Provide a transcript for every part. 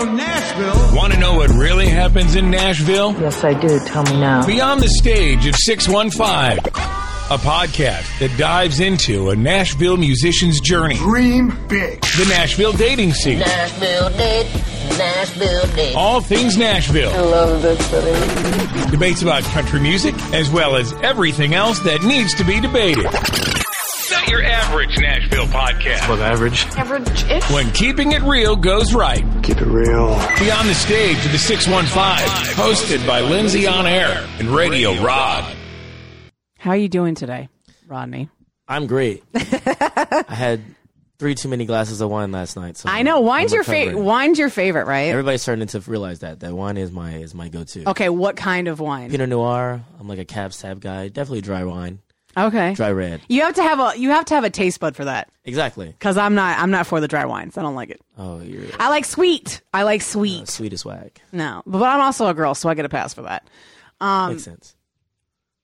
from Nashville. Want to know what really happens in Nashville? Yes, I do. Tell me now. Beyond the Stage of 615, a podcast that dives into a Nashville musician's journey. Dream big. The Nashville dating scene. Nashville date, Nashville date. All things Nashville. I love this city. Debates about country music, as well as everything else that needs to be debated. Not your average Nashville podcast. Above average. Average-ish. When keeping it real goes right. Keep it real. Beyond the Stage of the 615, hosted by Lindsay on Air and Radio Rod. How are you doing today, Rodney? I'm great. I had three too many glasses of wine last night. So I know wine's your favorite. Wine's your favorite, right? Everybody's starting to realize that that wine is my is my go-to. okay, what kind of wine? Pinot Noir. I'm like a cab sab guy. Definitely dry wine, Okay, dry red. you have to have a you have to have a taste bud for that Exactly. because I'm not I'm not for the dry wines. I don't like it. Oh, you're I like sweet. I like sweet. sweet as swag. No, but I'm also a girl, so I get a pass for that. Um, Makes sense.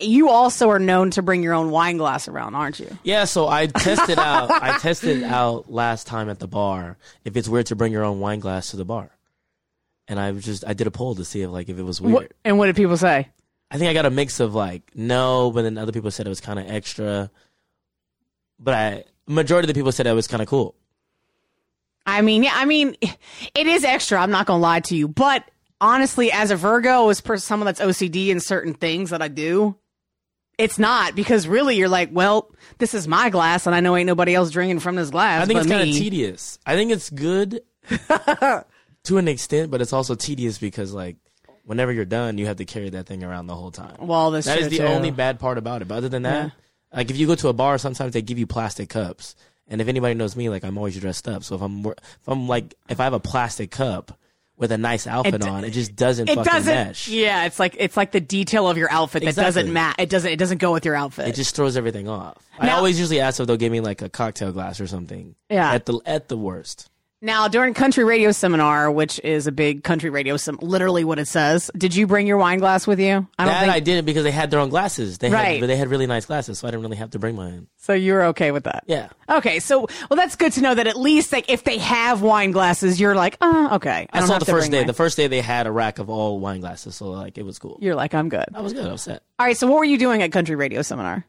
You also are known to bring your own wine glass around, aren't you? Yeah, so I tested out. I tested out last time at the bar if it's weird to bring your own wine glass to the bar, and I was just I did a poll to see if like if it was weird. What, and what did people say? I think I got a mix of like no, but then other people said it was kind of extra. But I majority of the people said it was kind of cool. I mean, yeah, I mean, it is extra. I'm not gonna lie to you, but honestly, as a Virgo, as per someone that's OCD in certain things that I do, it's not because really you're like, well, this is my glass, and I know ain't nobody else drinking from this glass. I think it's kind of tedious. I think it's good to an extent, but it's also tedious because like whenever you're done, you have to carry that thing around the whole time. Well, that's That is the too. only bad part about it. But other than that, like if you go to a bar, sometimes they give you plastic cups. And if anybody knows me, like I'm always dressed up. So if I'm if I'm like if I have a plastic cup with a nice outfit d- on, it just doesn't It fucking doesn't. mesh. Yeah, it's like it's like the detail of your outfit that Exactly. doesn't match. It doesn't. It doesn't go with your outfit. It just throws everything off. I always usually ask if they'll give me like a cocktail glass or something. Yeah. At the at the worst. Now, during country radio seminar, which is a big country radio, sem- literally what it says. Did you bring your wine glass with you? I don't that think I didn't because they had their own glasses. They Right. had they had really nice glasses, so I didn't really have to bring mine. so. You were okay with that? Yeah. Okay, so well, that's good to know that at least like if they have wine glasses, you're like, oh, okay. I, I saw the first day. mine. The first day they had a rack of all wine glasses, so like it was cool. you're like, I'm good. I was good. I was set. All right. So what were you doing at country radio seminar?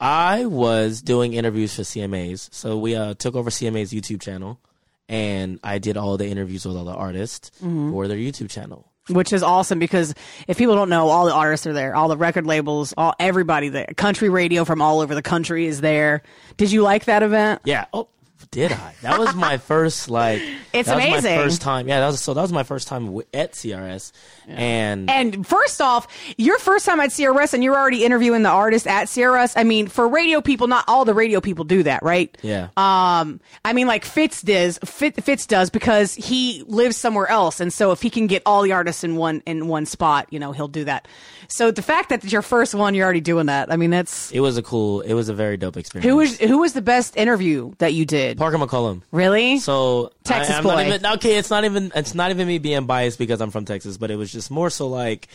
I was doing interviews for CMAs. So we uh, took over CMA's YouTube channel, and I did all the interviews with all the artists Mm-hmm. for their YouTube channel. Which is awesome because if people don't know, all the artists are there, all the record labels, all everybody there. Country radio from all over the country is there. Did you like that event? Yeah. Oh, did I? That was my first like. It's that was amazing. my first time. Yeah, that was so. That was my first time at CRS, and And first off, your first time at CRS and you're already interviewing the artist at CRS. I mean, for radio people, not all the radio people do that, right? yeah. Um, I mean, like Fitz does, Fitz does because he lives somewhere else, and so if he can get all the artists in one in one spot, you know, he'll do that. So the fact that it's your first one, you're already doing that. I mean, that's it was a cool. It was a very dope experience. who was who was the best interview that you did? Parker McCollum? Really? So Texas I, am boy. Not even, okay, it's not even it's not even me being biased because I'm from Texas, but it was just more so like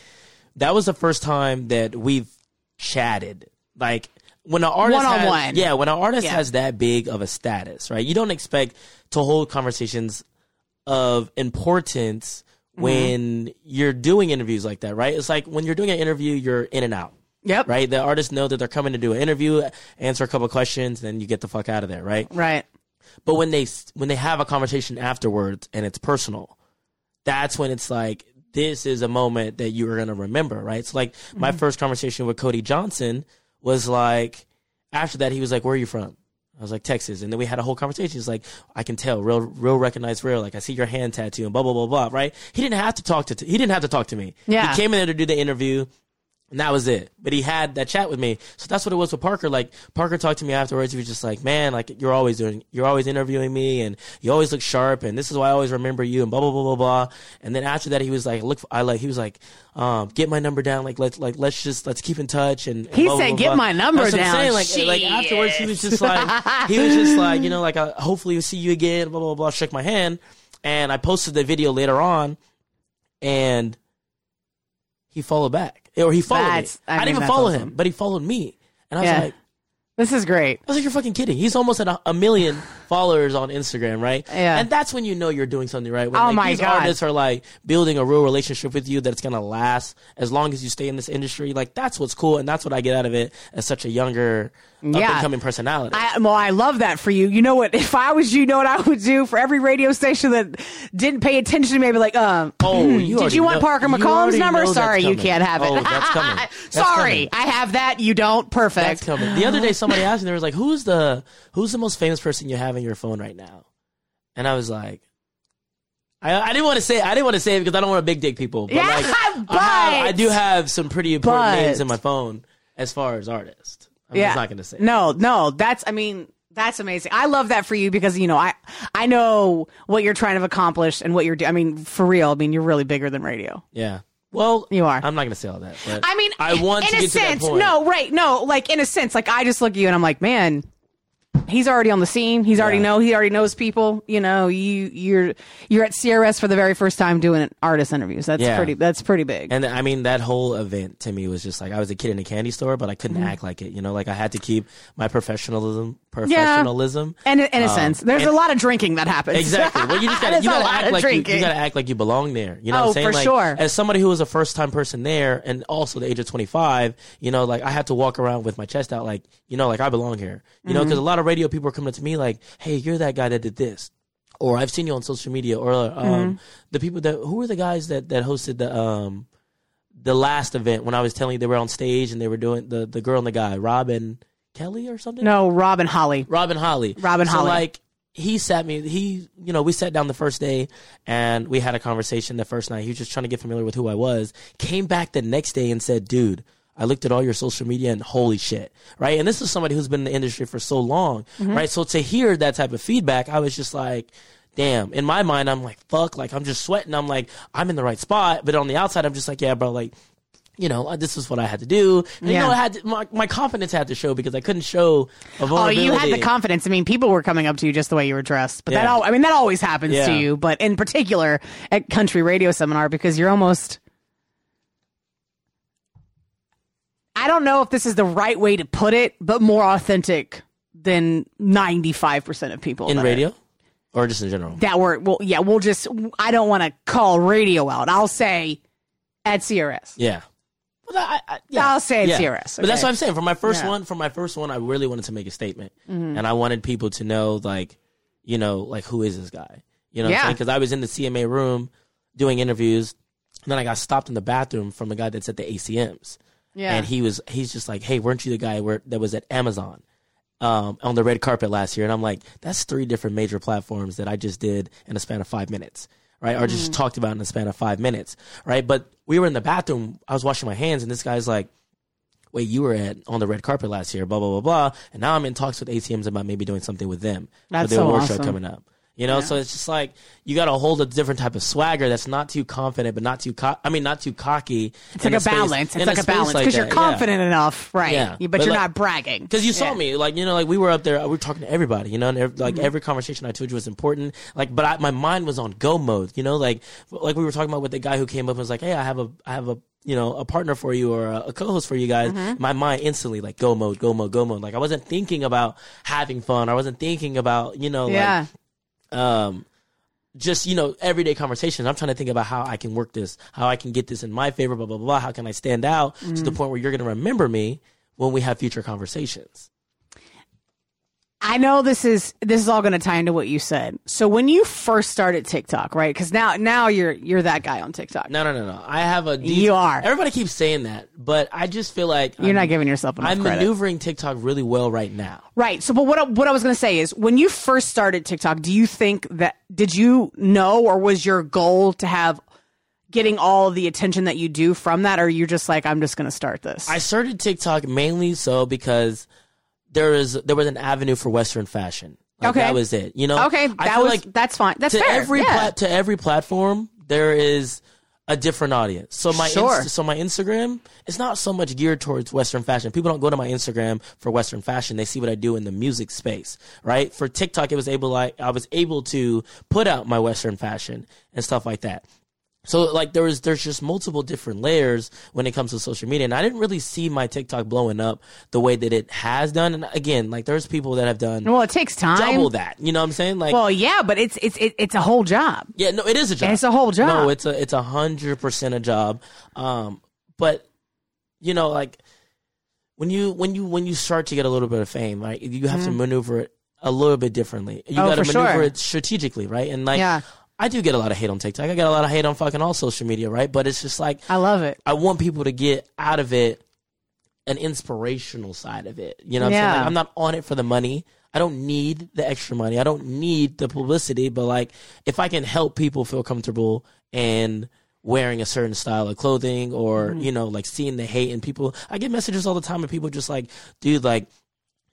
that was the first time that we've chatted. Like when an artist has- One-on-one. yeah, when an artist Yeah. has that big of a status, right? You don't expect to hold conversations of importance Mm-hmm. when you're doing interviews like that, right? It's like when you're doing an interview, you're in and out. Yep. Right? The artists know that they're coming to do an interview, answer a couple questions, then you get the fuck out of there, right? Right. But when they when they have a conversation afterwards and it's personal, that's when it's like this is a moment that you are gonna remember, right? So like my mm-hmm. first conversation with Cody Johnson was like after that he was like, "Where are you from?" I was like Texas, and then we had a whole conversation. He's like, "I can tell, real, real, recognize real. Like I see your hand tattoo and blah blah blah blah." Right? He didn't have to talk to he didn't have to talk to me. Yeah. he came in there to do the interview. And that was it. But he had that chat with me. So that's what it was with Parker. Like Parker talked to me afterwards. He was just like, man, like you're always doing, you're always interviewing me and you always look sharp. And this is why I always remember you and blah, blah, blah, blah, blah. And then after that, he was like, look, I like, he was like, um, get my number down. Like, let's, like, let's just, let's keep in touch. And He blah, said, blah, "Get blah." my number That's what I'm down. saying. Like, like afterwards, he was just like, he was just like, you know, like, uh, hopefully we'll see you again, blah, blah, blah, shake my hand. And I posted the video later on and he followed back, or he followed That's- me. I I, mean, didn't even follow awesome. him, but he followed me, and I was Yeah. like, This is great. I was like, you're fucking kidding. He's almost at a, a million followers on Instagram, right? Yeah. And that's when you know you're doing something right. When, Oh like, my these God. artists are like building a real relationship with you that's gonna last as long as you stay in this industry. Like that's what's cool, and that's what I get out of it as such a younger, yeah. up and coming personality. I, well, I love that for you. You know what? If I was you, you know what I would do for every radio station that didn't pay attention to me? I'd be like, um, Oh, you did you want know- Parker McCollum's number? Sorry, you can't have it. Oh, that's coming. That's Sorry, coming. I have that. You don't. Perfect. That's coming. The other day, somebody asked me, they was like, "Who's the who's the most famous person you have in your phone right now?" And I was like, I, I didn't want to say I didn't want to say it because I don't want to big dick people. But Yeah, like, but- I, have, I do have some pretty important But- names in my phone as far as artists. I'm just not going to say. No, no, that's. I mean, that's amazing. I love that for you because you know I I know what you're trying to accomplish and what you're doing. I mean, for real. I mean, you're really bigger than radio. Yeah. Well, You are. I'm not going to say all that. But I mean, I want in to a get to that sense. point. No, right? No, like in a sense, like I just look at you and I'm like, man, he's already on the scene. He's already Yeah. know. He already knows people. You know, you you're you're at CRS for the very first time doing artist interviews. That's Yeah. pretty. That's pretty big. And I mean, that whole event to me was just like I was a kid in a candy store, but I couldn't Mm-hmm. act like it. You know, like I had to keep my professionalism, professionalism. and in a sense, there's Um, and- a lot of drinking that happens. Exactly. Well, you just gotta, you gotta act like you, you gotta act like you belong there. You know Oh, what I'm saying? for like, sure. As somebody who was a first time person there, and also the age of 25, you know, like I had to walk around with my chest out, like you know, like I belong here. You know, Mm-hmm. because a lot of radio people are coming up to me like, "Hey, you're that guy that did this." Or I've seen you on social media, or um, Mm-hmm. the people that who were the guys that that hosted the um the last event when I was telling you they were on stage and they were doing the the girl and the guy, Robin Kelly or something. no, Robin Holly. Robin Holly. Robin so Holly. like he sat me he you know, we sat down the first day and we had a conversation the first night. He was just trying to get familiar with who I was. Came back the next day and said, Dude, I looked at all your social media and holy shit. Right? And this is somebody who's been in the industry for so long. Mm-hmm. Right? So to hear that type of feedback, I was just like Damn. In my mind, I'm like, fuck, like I'm just sweating. I'm like, I'm in the right spot. But on the outside, I'm just like, yeah, bro, like, you know, uh, this is what I had to do. And, You know, I had to, my, my confidence had to show because I couldn't show a Oh, you had the confidence. I mean, people were coming up to you just the way you were dressed. But that, Yeah. al- I mean, that always happens Yeah. to you. But in particular at country radio seminar, because you're almost. I don't know if this is the right way to put it, but more authentic than 95% of people in that are- radio or just in general. that were well yeah we'll just i don't want to call radio out i'll say at crs Yeah. Well, I, I, yeah. I'll say it's yeah. CRS, But that's what I'm saying. For my first Yeah. Mm-hmm. one, for my first one, I really wanted to make a statement, and I wanted people to know, like, you know, like who is this guy? You know, Yeah. Because I was in the CMA room doing interviews, and then I got stopped in the bathroom from the guy that's at the ACMs, Yeah. and he was he's just like, "Hey, weren't you the guy where, that was at Amazon?" Um, on the red carpet last year, and I'm like, that's three different major platforms that I just did in a span of five minutes, right? Or just mm. talked about in the span of five minutes, right? But we were in the bathroom, I was washing my hands, and this guy's like, wait, you were at on the red carpet last year, blah blah blah blah, and now I'm in talks with ACMs about maybe doing something with them That's so award show awesome. coming up. You know, so it's just like you got to hold a different type of swagger that's not too confident, but not too co- I mean, not too cocky. it's like a, balance it's like a balance because you're confident enough right Yeah. but, But you're like- not bragging Because you saw Yeah. me, like you know, like we were up there, we were talking to everybody, you know, and ev- Mm-hmm. like every conversation I told you was important. Like, but I, my mind was on go mode, you know, like like we were talking about with the guy who came up and was like, "Hey, I have a, I have a, you know, a partner for you or a, a co-host for you guys." Mm-hmm. My mind instantly like go mode, go mode, go mode. Like I wasn't thinking about having fun. I wasn't thinking about, you know, yeah like um just you know everyday conversations. I'm trying to think about how i can work this how i can get this in my favor blah blah blah. How can i stand out to the Mm. point where you're going to remember me when we have future conversations I know this is this is all going to tie into what you said. So when you first started TikTok, right? Because now now you're you're that guy on TikTok. No, no, no, no. I have a. Decent, You are. Everybody keeps saying that, but I just feel like You're I'm, not giving yourself enough I'm credit. maneuvering TikTok really well right now. Right. So, but what what I was going to say is, when you first started TikTok, do you think that did you know, or was your goal to have getting all the attention that you do from that, or you're just like, I'm just going to start this? I started TikTok mainly so because there is there was an avenue for Western fashion. Like, Okay. that was it. You know. okay, that was like that's fine. That's to fair. every yeah. plat- to every platform there is a different audience. So my Sure. Inst- so my Instagram is not so much geared towards Western fashion. People don't go to my Instagram for Western fashion. They see what I do in the music space, right? For TikTok, it was able like I was able to put out my Western fashion and stuff like that. So like there was there's just multiple different layers when it comes to social media, and I didn't really see my TikTok blowing up the way that it has done. And again, like there's people that have done Well, it takes time. double that. You know what I'm saying? Like, Well, yeah, but it's it's it, it's a whole job. yeah, no, it is a job. It's a whole job. No, it's a it's a hundred percent a job. Um, but you know, like when you when you when you start to get a little bit of fame, right? You have to maneuver it a little bit differently. You Mm-hmm. Oh, got to maneuver sure. it strategically, right? And like, Yeah. I do get a lot of hate on TikTok. I get a lot of hate on fucking all social media, right? But it's just like I love it. I want people to get out of it an inspirational side of it. You know what I'm saying? Yeah. Like, I'm not on it for the money. I don't need the extra money. I don't need the publicity, but like if I can help people feel comfortable and wearing a certain style of clothing or, Mm-hmm. you know, like seeing the hate and people I get messages all the time and people just like, dude, like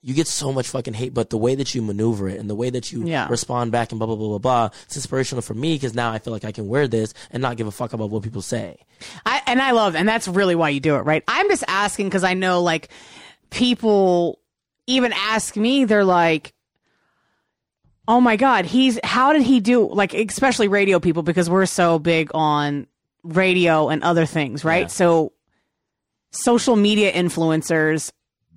you get so much fucking hate, but the way that you maneuver it and the way that you Yeah. respond back and blah blah blah blah blah, it's inspirational for me because now I feel like I can wear this and not give a fuck about what people say. I and I love, and that's really why you do it, right? I'm just asking because I know like people even ask me, they're like, "Oh my god, he's how did he do?" Like especially radio people because we're so big on radio and other things, right? Yeah. So social media influencers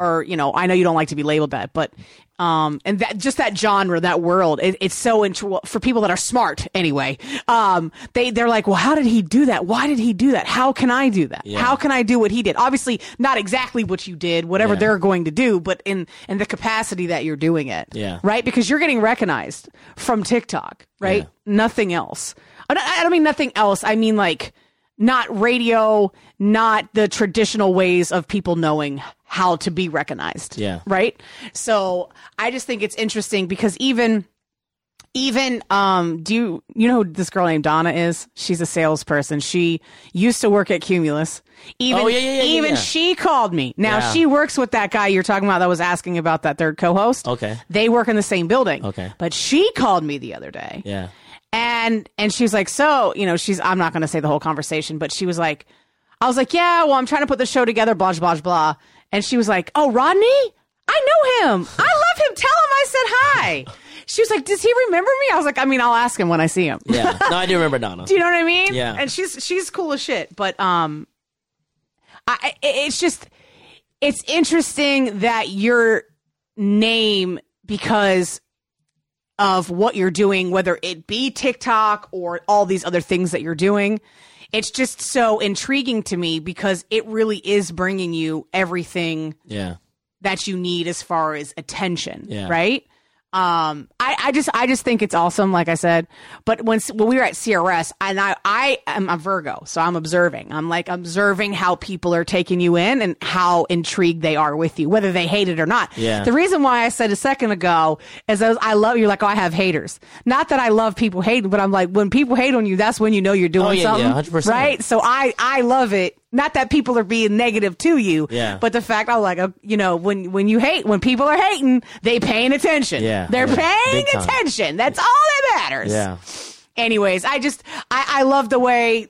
or you know i know you don't like to be labeled that but um and that just that genre that world it, it's so intro for people that are smart anyway um they they're like well how did he do that? Why did he do that? How can i do that? Yeah. how can i do what he did? Obviously not exactly what you did whatever Yeah. they're going to do but in in the capacity that you're doing it. Yeah. right? Because you're getting recognized from tiktok right? Yeah. nothing else. I don't- I don't mean nothing else. I mean like not radio, not the traditional ways of people knowing how to be recognized. Yeah. Right? So I just think it's interesting because even even um do you you know who this girl named Donna is? She's a salesperson. She used to work at Cumulus. Even Oh, yeah, yeah, yeah, even she called me. Now she works with that guy you're talking about that was asking about that third co-host. Okay. They work in the same building. Okay. But she called me the other day Yeah. and and she's like so you know she's i'm not going to say the whole conversation but she was like i was like yeah well i'm trying to put the show together blah blah blah and she was like oh rodney? I know him. I love him. Tell him i said hi. She was like does he remember me? I was like i mean i'll ask him when i see him. Yeah. No, I do remember Donna. do you know what i mean? Yeah. and she's she's cool as shit but um i I- it's just it's interesting that your name because of what you're doing, whether it be TikTok or all these other things that you're doing. It's just so intriguing to me because it really is bringing you everything Yeah. that you need as far as attention, Yeah. right? Um, I, I just, I just think it's awesome, like I said. But when when we were at CRS, and I, I am a Virgo, so I'm observing. I'm like observing how people are taking you in and how intrigued they are with you, whether they hate it or not. Yeah. The reason why I said a second ago is I, was, I love you're like, oh, I have haters. Not that I love people hating, but I'm like, when people hate on you, that's when you know you're doing Oh, yeah, yeah, something, 100%. right? So I, I love it. Not that people are being negative to you, Yeah. but the fact I'm like, uh, you know, when when you hate, when people are hating, they paying attention. Yeah, they're yeah. paying attention. That's all that matters. Yeah. Anyways, I just I, I love the way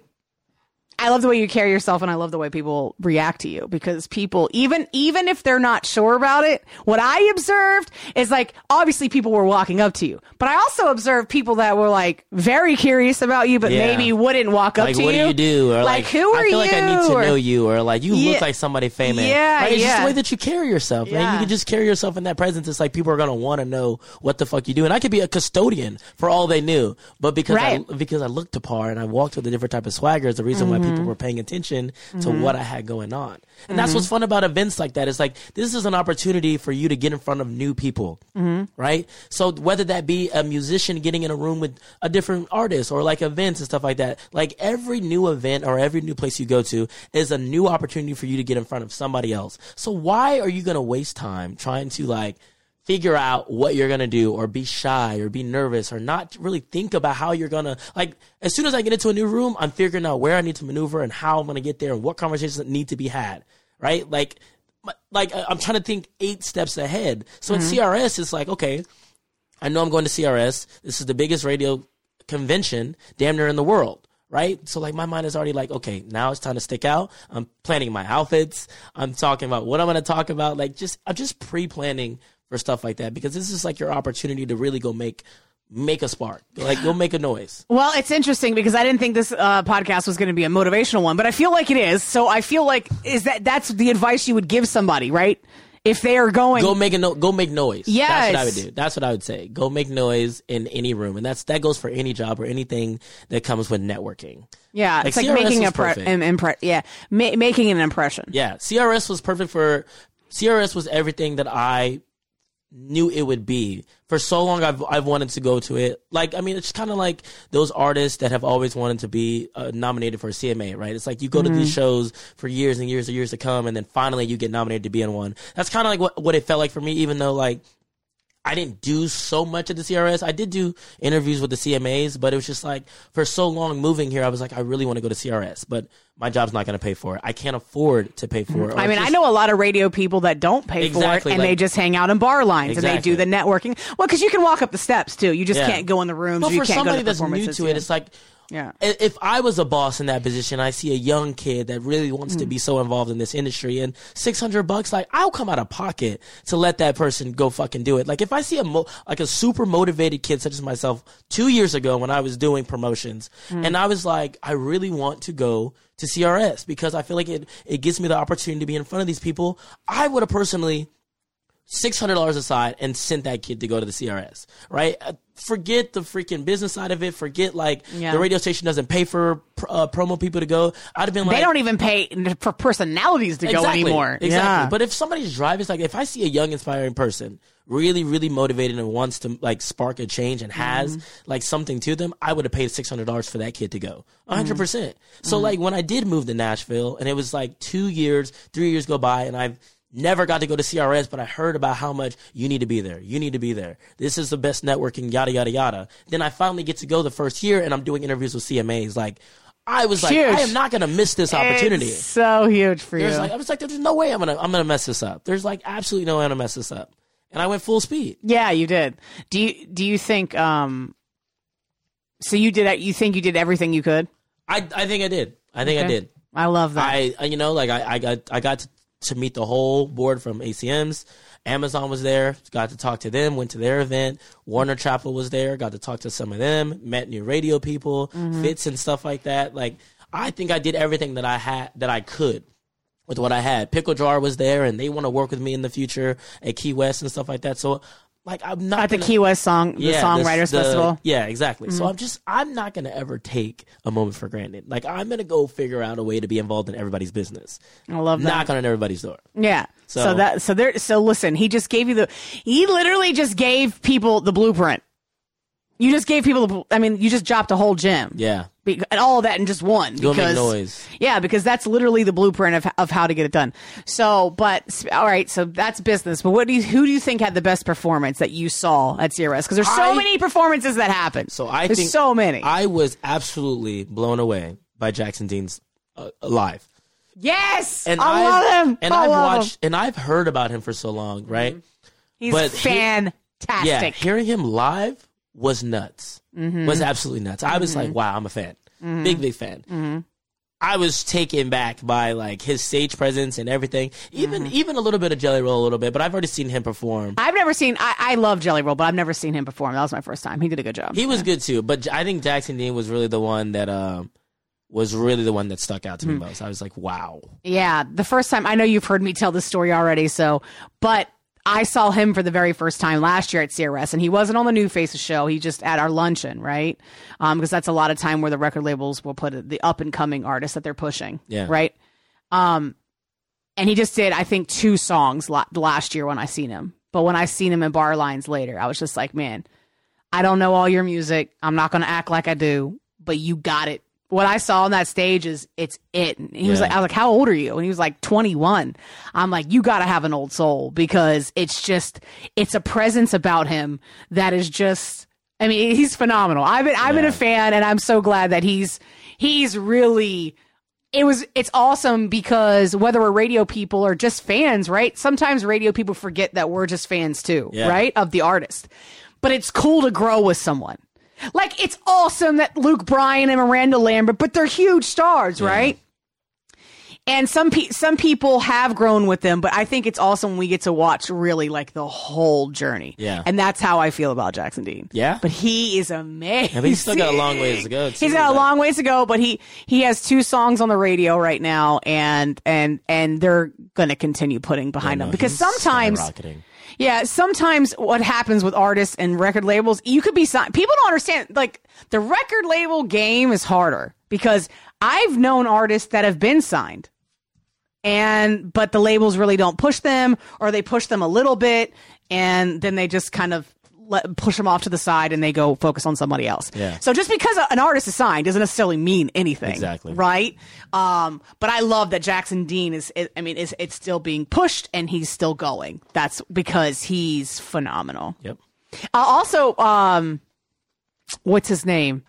I love the way you carry yourself and I love the way people react to you because people even even if they're not sure about it, what I observed is like obviously people were walking up to you. But I also observed people that were like very curious about you but Yeah. maybe wouldn't walk up Like, to what you. What do you do? Or like, who are you? I feel you? like I need to Or- know you, or like you Yeah. look like somebody famous. Yeah, right? It's just the way that you carry yourself. Man. Yeah. You can just carry yourself in that presence. It's like people are gonna want to know what the fuck you do, and I could be a custodian for all they knew, but because Right. I because I looked the part and I walked with a different type of swagger is the reason why Mm-hmm. people were paying attention to what I had going on. And that's what's fun about events like that. It's like this is an opportunity for you to get in front of new people, Mm-hmm. right? So whether that be a musician getting in a room with a different artist or like events and stuff like that, like every new event or every new place you go to is a new opportunity for you to get in front of somebody else. So why are you going to waste time trying to like figure out what you're gonna do or be shy or be nervous or not really think about how you're gonna like as soon as I get into a new room, I'm figuring out where I need to maneuver and how I'm gonna get there and what conversations need to be had. Right? Like like I- I'm trying to think eight steps ahead. So in mm-hmm. CRS it's like, okay, I know I'm going to CRS. This is the biggest radio convention damn near in the world. Right? So like my mind is already like, okay, now it's time to stick out. I'm planning my outfits. I'm talking about what I'm going to talk about. Like just, I'm just pre-planning for stuff like that because this is like your opportunity to really go make make a spark. Like go make a noise. Well, it's interesting because I didn't think this uh, podcast was going to be a motivational one, but I feel like it is. So I feel like is that that's the advice you would give somebody, right? If they are going, Go make a no- go make noise. Yeah that's what I would do. That's what I would say. Go make noise in any room, and that's that goes for any job or anything that comes with networking. yeah, Like, it's like CRS making a pre- an impre- yeah, ma- making an impression. Yeah, CRS was perfect for CRS was everything that I knew it would be. For so long I've I've wanted to go to it. Like I mean it's kind of like those artists that have always wanted to be uh, nominated for a CMA, right? It's like you go to these shows for years and years and years to come and then finally you get nominated to be in one. That's kind of like what what it felt like for me even though like I didn't do so much at the CRS. I did do interviews with the CMAs, but it was just like for so long moving here, I was like, I really want to go to CRS, but my job's not going to pay for it. I can't afford to pay for it. Mm-hmm. I mean, I know a lot of radio people that don't pay Exactly, for it and like- they just hang out in bar lines and they do the networking. Well, because you can walk up the steps too. You just Yeah. can't go in the rooms. But you for can't somebody go to that's new to it, yeah. it's like, Yeah. if I was a boss in that position, I see a young kid that really wants Mm. to be so involved in this industry, and six hundred bucks, like I'll come out of pocket to let that person go fucking do it. Like if I see a mo- like a super motivated kid such as myself two years ago when I was doing promotions, Mm. and I was like, I really want to go to CRS because I feel like it it gives me the opportunity to be in front of these people. I would have personally six hundred dollars aside and sent that kid to go to the CRS. Right? Uh, Forget the freaking business side of it. Forget like Yeah. the radio station doesn't pay for uh, promo people to go. I'd have been like, they don't even pay for personalities to go exactly, anymore. Exactly. Yeah. But if somebody's driving, it's like if I see a young, inspiring person, really, really motivated and wants to like spark a change and has Mm-hmm. like something to them, I would have paid six hundred dollars for that kid to go. Hundred percent. Mm-hmm. So like when I did move to Nashville, and it was like two years, three years go by, and I've never got to go to CRS, but I heard about how much you need to be there. You need to be there. This is the best networking, yada yada yada. Then I finally get to go the first year, and I'm doing interviews with CMAs. Like I was like, I am not gonna miss this opportunity. It's so huge for you. Like I was like, there's no way I'm gonna I'm gonna mess this up. There's like absolutely no way I'm gonna mess this up. And I went full speed. yeah, you did. Do you do you think um so you did you think you did everything you could? I I think I did. I think I did. I love that. I I- you know like I I got I got to, to meet the whole board from ACMs. Amazon was there. Got to talk to them. Went to their event. Warner Chappell was there. Got to talk to some of them. Met new radio people, Mm-hmm. Fitz and stuff like that. Like I think I did everything that I had that I could. with what I had. Pickle Jar was there, and they want to work with me in the future at Key West and stuff like that. So, like, I'm not At the gonna- Key West song, the Yeah, Songwriters the- Festival. Mm-hmm. Yeah, exactly. So I'm just I'm not gonna ever take a moment for granted. Like I'm gonna go figure out a way to be involved in everybody's business. I love that. Knock on everybody's door. Yeah. So, So- that so there so listen, he just gave you the he literally just gave people the blueprint. You just gave people the I mean, you just dropped a whole gym. Yeah. Be- and all of that in just one make because noise. yeah because that's literally the blueprint of, of how to get it done so but all right so that's business but what do you who do you think had the best performance that you saw at CRS because there's so I- many performances that happen So I there's think so many I was absolutely blown away by Jackson Dean's uh, live. yes And I I've- love him And I I've love him. watched and I've heard about him for so long, right? he's but he- fantastic Yeah, hearing him live was nuts. Mm-hmm. Was absolutely nuts. I was like, wow, I'm a fan. Big, big fan. Mm-hmm. I was taken back by like his stage presence and everything. Even Mm-hmm. even a little bit of Jelly Roll, a little bit, but I've already seen him perform. I've never seen I, I love Jelly Roll but I've never seen him perform that was my first time he did a good job He was good too, but I think Jackson Dean was really the one that um was really the one that stuck out to Hmm. me most. I was like, wow. Yeah, the first time I know you've heard me tell this story already, so but I saw him for the very first time last year at CRS, and he wasn't on the New Faces show. He just at our luncheon, right? Um, because that's a lot of time where the record labels will put the up and coming artists that they're pushing, Yeah. right? Um, and he just did, I think, two songs la- last year when I seen him. But when I seen him in bar lines later, I was just like, man, I don't know all your music. I'm not going to act like I do, but you got it. What I saw on that stage is it's it. And he was like, I was like, how old are you? And he was like, 21. I'm like, you got to have an old soul because it's just, it's a presence about him that is just, I mean, he's phenomenal. I've been, I've been a fan and I'm so glad that he's, he's really, it was it's awesome because whether we're radio people or just fans, right? Sometimes radio people forget that we're just fans too, Yeah. right? Of the artist. But it's cool to grow with someone. Like it's awesome that Luke Bryan and Miranda Lambert, but they're huge stars, right? and some pe- some people have grown with them, but I think it's awesome when we get to watch really like the whole journey. Yeah. and that's how I feel about Jackson Dean. Yeah? but he is amazing. but he's still got a long ways to go, too. He's got a long ways to go, but he he has two songs on the radio right now, and and and they're going to continue putting behind No, him because sometimes. Yeah, sometimes what happens with artists and record labels, you could be signed. People don't understand. Like the record label game is harder because I've known artists that have been signed, and but the labels really don't push them, or they push them a little bit, and then they just kind of let, push them off to the side, and they go focus on somebody else. Yeah. So just because an artist is signed doesn't necessarily mean anything. Exactly. Right. Um. But I love that Jackson Dean is. is I mean, is it's still being pushed, and he's still going. That's because he's phenomenal. Yep. Uh, also, um, what's his name?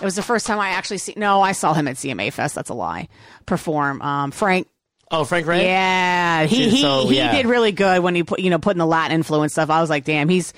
It was the first time I actually see. No, I saw him at CMA Fest. That's a lie. Perform. Um, Frank. Oh, Frank Ray? Yeah, he he, So, he yeah. did really good when he put you know putting the Latin influence stuff. I was like, damn, he's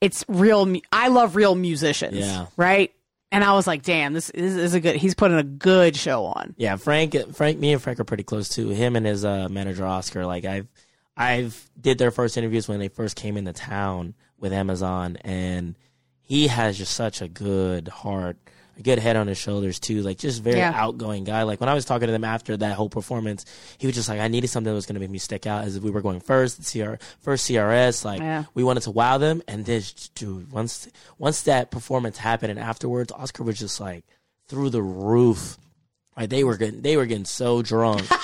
it's real. I love real musicians. Yeah. Right. And I was like, damn, this, this is a good. He's putting a good show on. Yeah, Frank, Frank, me and Frank are pretty close too. Him and his uh, manager Oscar, like I've, I've did their first interviews when they first came into town with Amazon, and he has just such a good heart, a good head on his shoulders too. Like just very Yeah. outgoing guy. Like when I was talking to them after that whole performance, he was just like, I needed something that was going to make me stick out. As if we were going first, CR, first CRS, like Yeah. we wanted to wow them, and this dude once once that performance happened, and afterwards, Oscar was just like through the roof. Like they were getting, they were getting so drunk.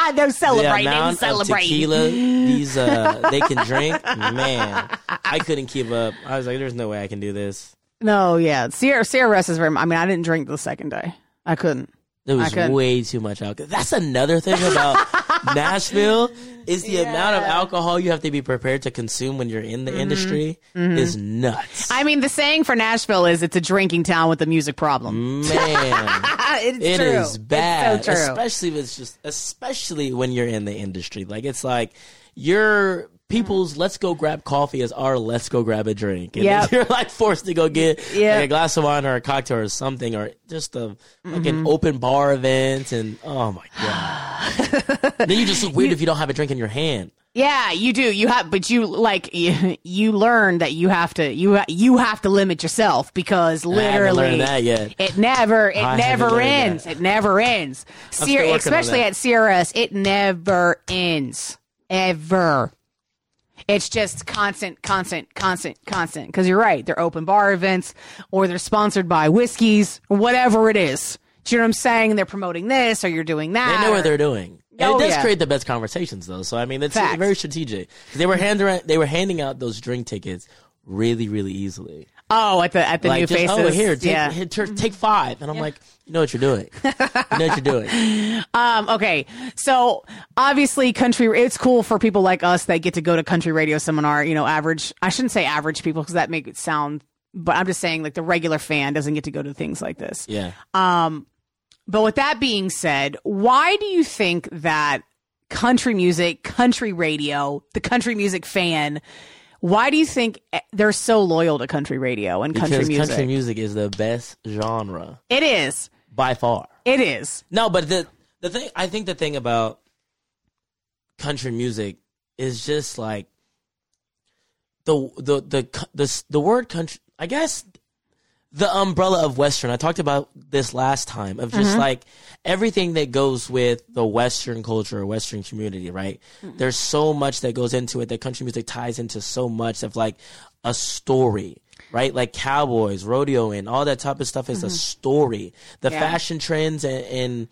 Ah, no the celebrating, of celebrating. tequila these uh they can drink, man, I couldn't keep up. I was like, "There's no way I can do this." No, yeah, Sierra CRS is very. I mean, I didn't drink the second day. I couldn't. There was way too much alcohol. That's another thing about Nashville is the amount of alcohol you have to be prepared to consume when you're in the mm-hmm. industry mm-hmm. is nuts. I mean, the saying for Nashville is it's a drinking town with a music problem. man, it's it true. is bad, so especially if it's just, especially when you're in the industry. Like it's like your people's let's go grab coffee is our let's go grab a drink, and Yep. you're like forced to go get Yep. like a glass of wine or a cocktail or something, or just a like an Mm-hmm. open bar event, and oh my god, then you just look weird if you don't have a drink in your hand. Yeah, you do. You have, but you like you, you learn that you have to you you have to limit yourself because literally learned that yet. it never it I never ends. that. It never ends. Ser- especially at CRS, it never ends ever. It's just constant, constant, constant, constant. Because you're right, they're open bar events or they're sponsored by whiskeys or whatever it is. Do you know what I'm saying? They're promoting this or you're doing that. They know or- what they're doing. And Oh, it does yeah. create the best conversations, though. So I mean, it's Facts. very strategic. They were handing they were handing out those drink tickets really, really easily. Oh, at the at the like new just, faces. oh here, take, yeah. here, take five, and I'm like, you know what you're doing. you know what you're doing. Um, okay, so obviously, country. It's cool for people like us that get to go to country radio seminar. You know, average. I shouldn't say average people because that makes it sound. But I'm just saying, like the regular fan doesn't get to go to things like this. Yeah, Um, But with that being said, why do you think that country music, country radio, the country music fan, why do you think eh, they're so loyal to country radio and because country music? country music is the best genre it is. by far. It is. No, but the the thing I think the thing about country music is just like the the the the the, the word country. I guess the umbrella of western. I talked about this last time of just mm-hmm. like everything that goes with the western culture, western community, right? Mm. There's so much that goes into it that country music ties into so much of like a story. Right, like cowboys, rodeo, and all that type of stuff is a mm-hmm. story. The Yeah. fashion trends and, and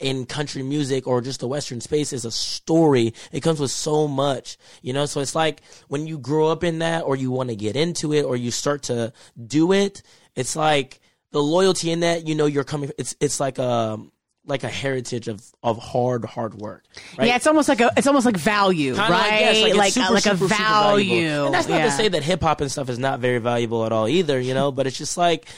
in country music or just the western space is a story. It comes with so much, you know? So it's like when you grow up in that or you want to get into it or you start to do it, it's like the loyalty in that, you know, you're coming, it's, it's like a, like a heritage of, of hard, hard work. Right? Yeah, it's almost like a. It's almost like value, Kinda right? yes, it's like uh, super, like a super, super value. valuable. And that's not yeah. to say that hip hop and stuff is not very valuable at all either, you know, but it's just like,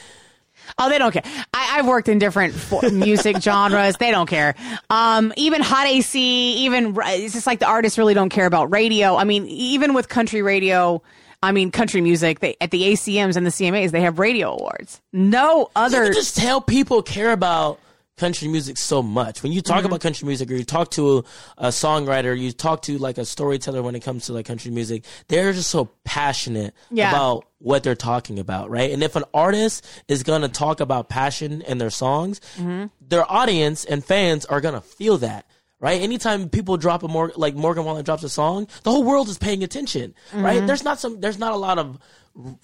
Oh, they don't care. I, I've worked in different music genres. They don't care. Um, even hot AC, even it's just like the artists really don't care about radio. I mean, even with country radio, I mean country music, they at the ACMs and the CMAs, they have radio awards. No other. can just tell people care about country music so much. When you talk Mm-hmm. about country music or you talk to a, a songwriter, you talk to like a storyteller when it comes to like country music, they're just so passionate Yeah. about what they're talking about, right? And if an artist is going to talk about passion in their songs, Mm-hmm. their audience and fans are going to feel that. Right. Anytime people drop a more like Morgan Wallen drops a song, the whole world is paying attention. Right. Mm-hmm. There's not some. There's not a lot of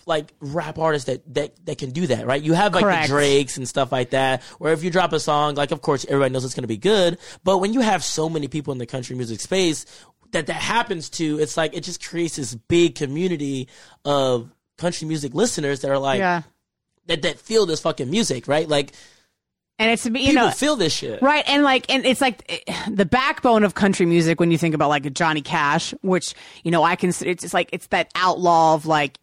like rap artists that that that can do that. Right. You have like Correct. the Drakes and stuff like that. Where if you drop a song, like of course everybody knows it's going to be good. But when you have so many people in the country music space that that happens to, it's like it just creates this big community of country music listeners that are like Yeah. that that feel this fucking music. Right. Like And it's you people know feel this shit. Right, and like, and it's like eh, the backbone of country music when you think about like Johnny Cash, which you know I consider it's just like it's that outlaw of like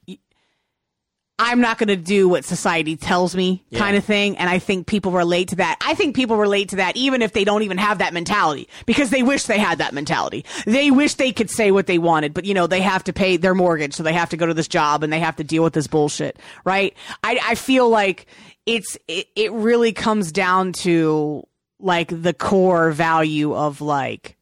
I'm not going to do what society tells me kind of thing, and I think people relate to that. I think people relate to that even if they don't even have that mentality because they wish they had that mentality. They wish they could say what they wanted, but you know they have to pay their mortgage, so they have to go to this job and they have to deal with this bullshit, right? I I feel like it's it, it really comes down to like the core value of like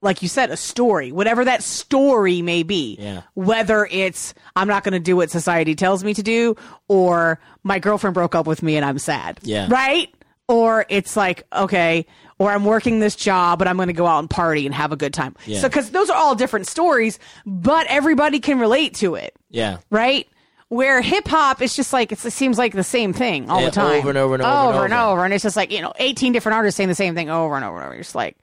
like you said a story whatever that story may be Yeah. whether it's i'm not going to do what society tells me to do or my girlfriend broke up with me and i'm sad Yeah. right or it's like okay or i'm working this job but i'm going to go out and party and have a good time Yeah. so because those are all different stories but everybody can relate to it Yeah. right? Where hip hop is just like it's, it seems like the same thing all Yeah, the time, over and over and over and over and over. over, and it's just like you know, eighteen different artists saying the same thing over and over and over. You're just like,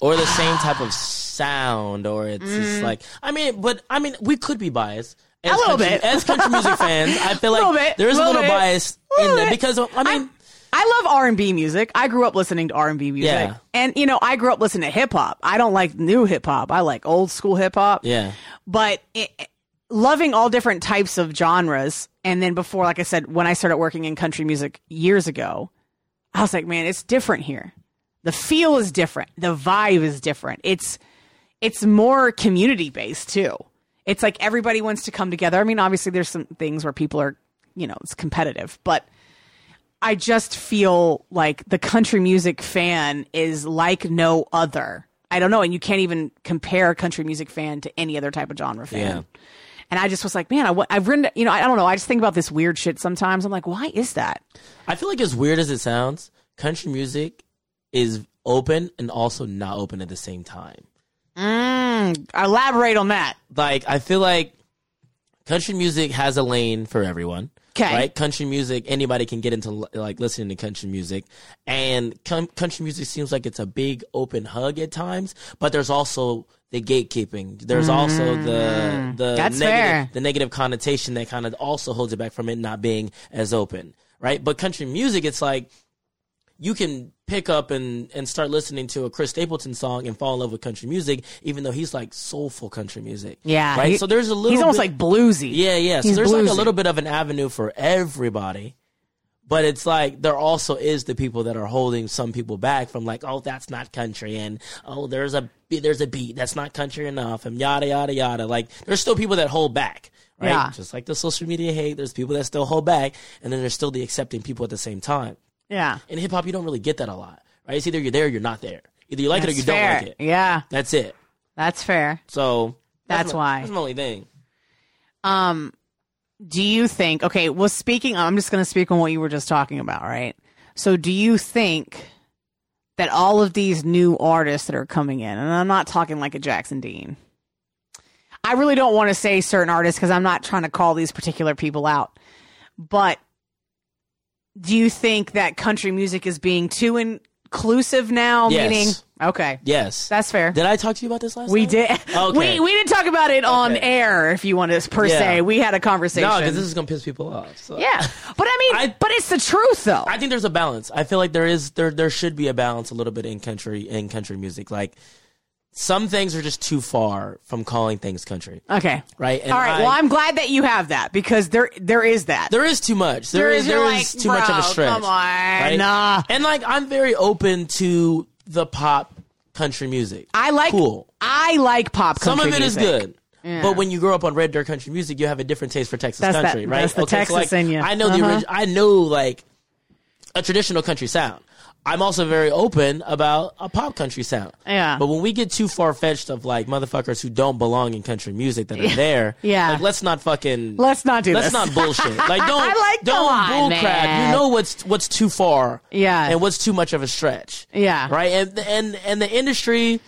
or the same type of sound, or it's just like I mean, but I mean, we could be biased. As Mm. A little country, bit. as country music fans. I feel like bit, there is a little little bit, bias little in there because I mean, I love R and B music. I grew up listening to R and B music, Yeah. and you know, I grew up listening to hip hop. I don't like new hip hop. I like old school hip hop. yeah, but it, loving all different types of genres and then before like i said when i started working in country music years ago i was like man it's different here the feel is different the vibe is different it's it's more community based too it's like everybody wants to come together i mean obviously there's some things where people are you know it's competitive but I just feel like the country music fan is like no other. I don't know, and you can't even compare a country music fan to any other type of genre fan. Yeah. And I just was like, man, I, I've written, you know, I don't know. I just think about this weird shit sometimes. I'm like, why is that? I feel like as weird as it sounds, country music is open and also not open at the same time. Mm, elaborate on that. Like I feel like country music has a lane for everyone. 'Kay. Right? Country music, anybody can get into like listening to country music, and com- country music seems like it's a big open hug at times. But there's also the gatekeeping. There's also the the Mm. That's negative fair. the negative connotation that kind of also holds it back from it not being as open. Right? But country music, it's like you can pick up and, and start listening to a Chris Stapleton song and fall in love with country music, even though he's like soulful country music. Yeah. Right. he- so there's a little. He's almost bit- like bluesy. Yeah, yeah. So He's there's like a little bit of an avenue for everybody. But it's like there also is the people that are holding some people back from like, oh, that's not country, and oh, there's a there's a beat that's not country enough, and yada yada yada. Like there's still people that hold back, right? Yeah. Just like the social media hate, there's people that still hold back, and then there's still the accepting people at the same time. Yeah. In hip hop, you don't really get that a lot, right? It's either you're there or you're not there. Either you like it or you fair. don't like it. Yeah. That's it. That's fair. So That's my- why. That's my only thing. Um, do you think? Okay, well, speaking, I'm just going to speak on what you were just talking about, right? So, do you think that all of these new artists that are coming in, and I'm not talking like a Jackson Dean. I really don't want to say certain artists because I'm not trying to call these particular people out, but do you think that country music is being too inclusive now? Yes. Meaning, okay, Yes. that's fair. Did I talk to you about this last We time? did. Okay. We we didn't talk about it on Okay. air, if you want to per Yeah. se. We had a conversation. No, because this is gonna piss people off. So. yeah, but I mean, I- but it's the truth though. I think there's a balance. I feel like there is there there should be a balance a little bit in country in country music. Like some things are just too far from calling things country, okay, right? And all right. I- well, I'm glad that you have that because there there is that. there is too much. there is there like, is too much of a "Bro, stretch. Come on, right? nah. And like I'm very open to the pop country music. I like cool. I like pop. Some of it is music. good. Yeah. But when you grow up on red dirt country music, you have a different taste for Texas That's that- country, right? that's the so Texas like, in you. I know the Uh-huh. orig- I know like a traditional country sound. I'm also very open about a pop country sound. Yeah. But when we get too far fetched of like motherfuckers who don't belong in country music that are there, Yeah. like let's not fucking Let's not do that. let's this. not bullshit. Like don't I like- don't on, bullcrap. man. You know what's what's too far. Yeah. And what's too much of a stretch. Yeah. Right? And and and the industry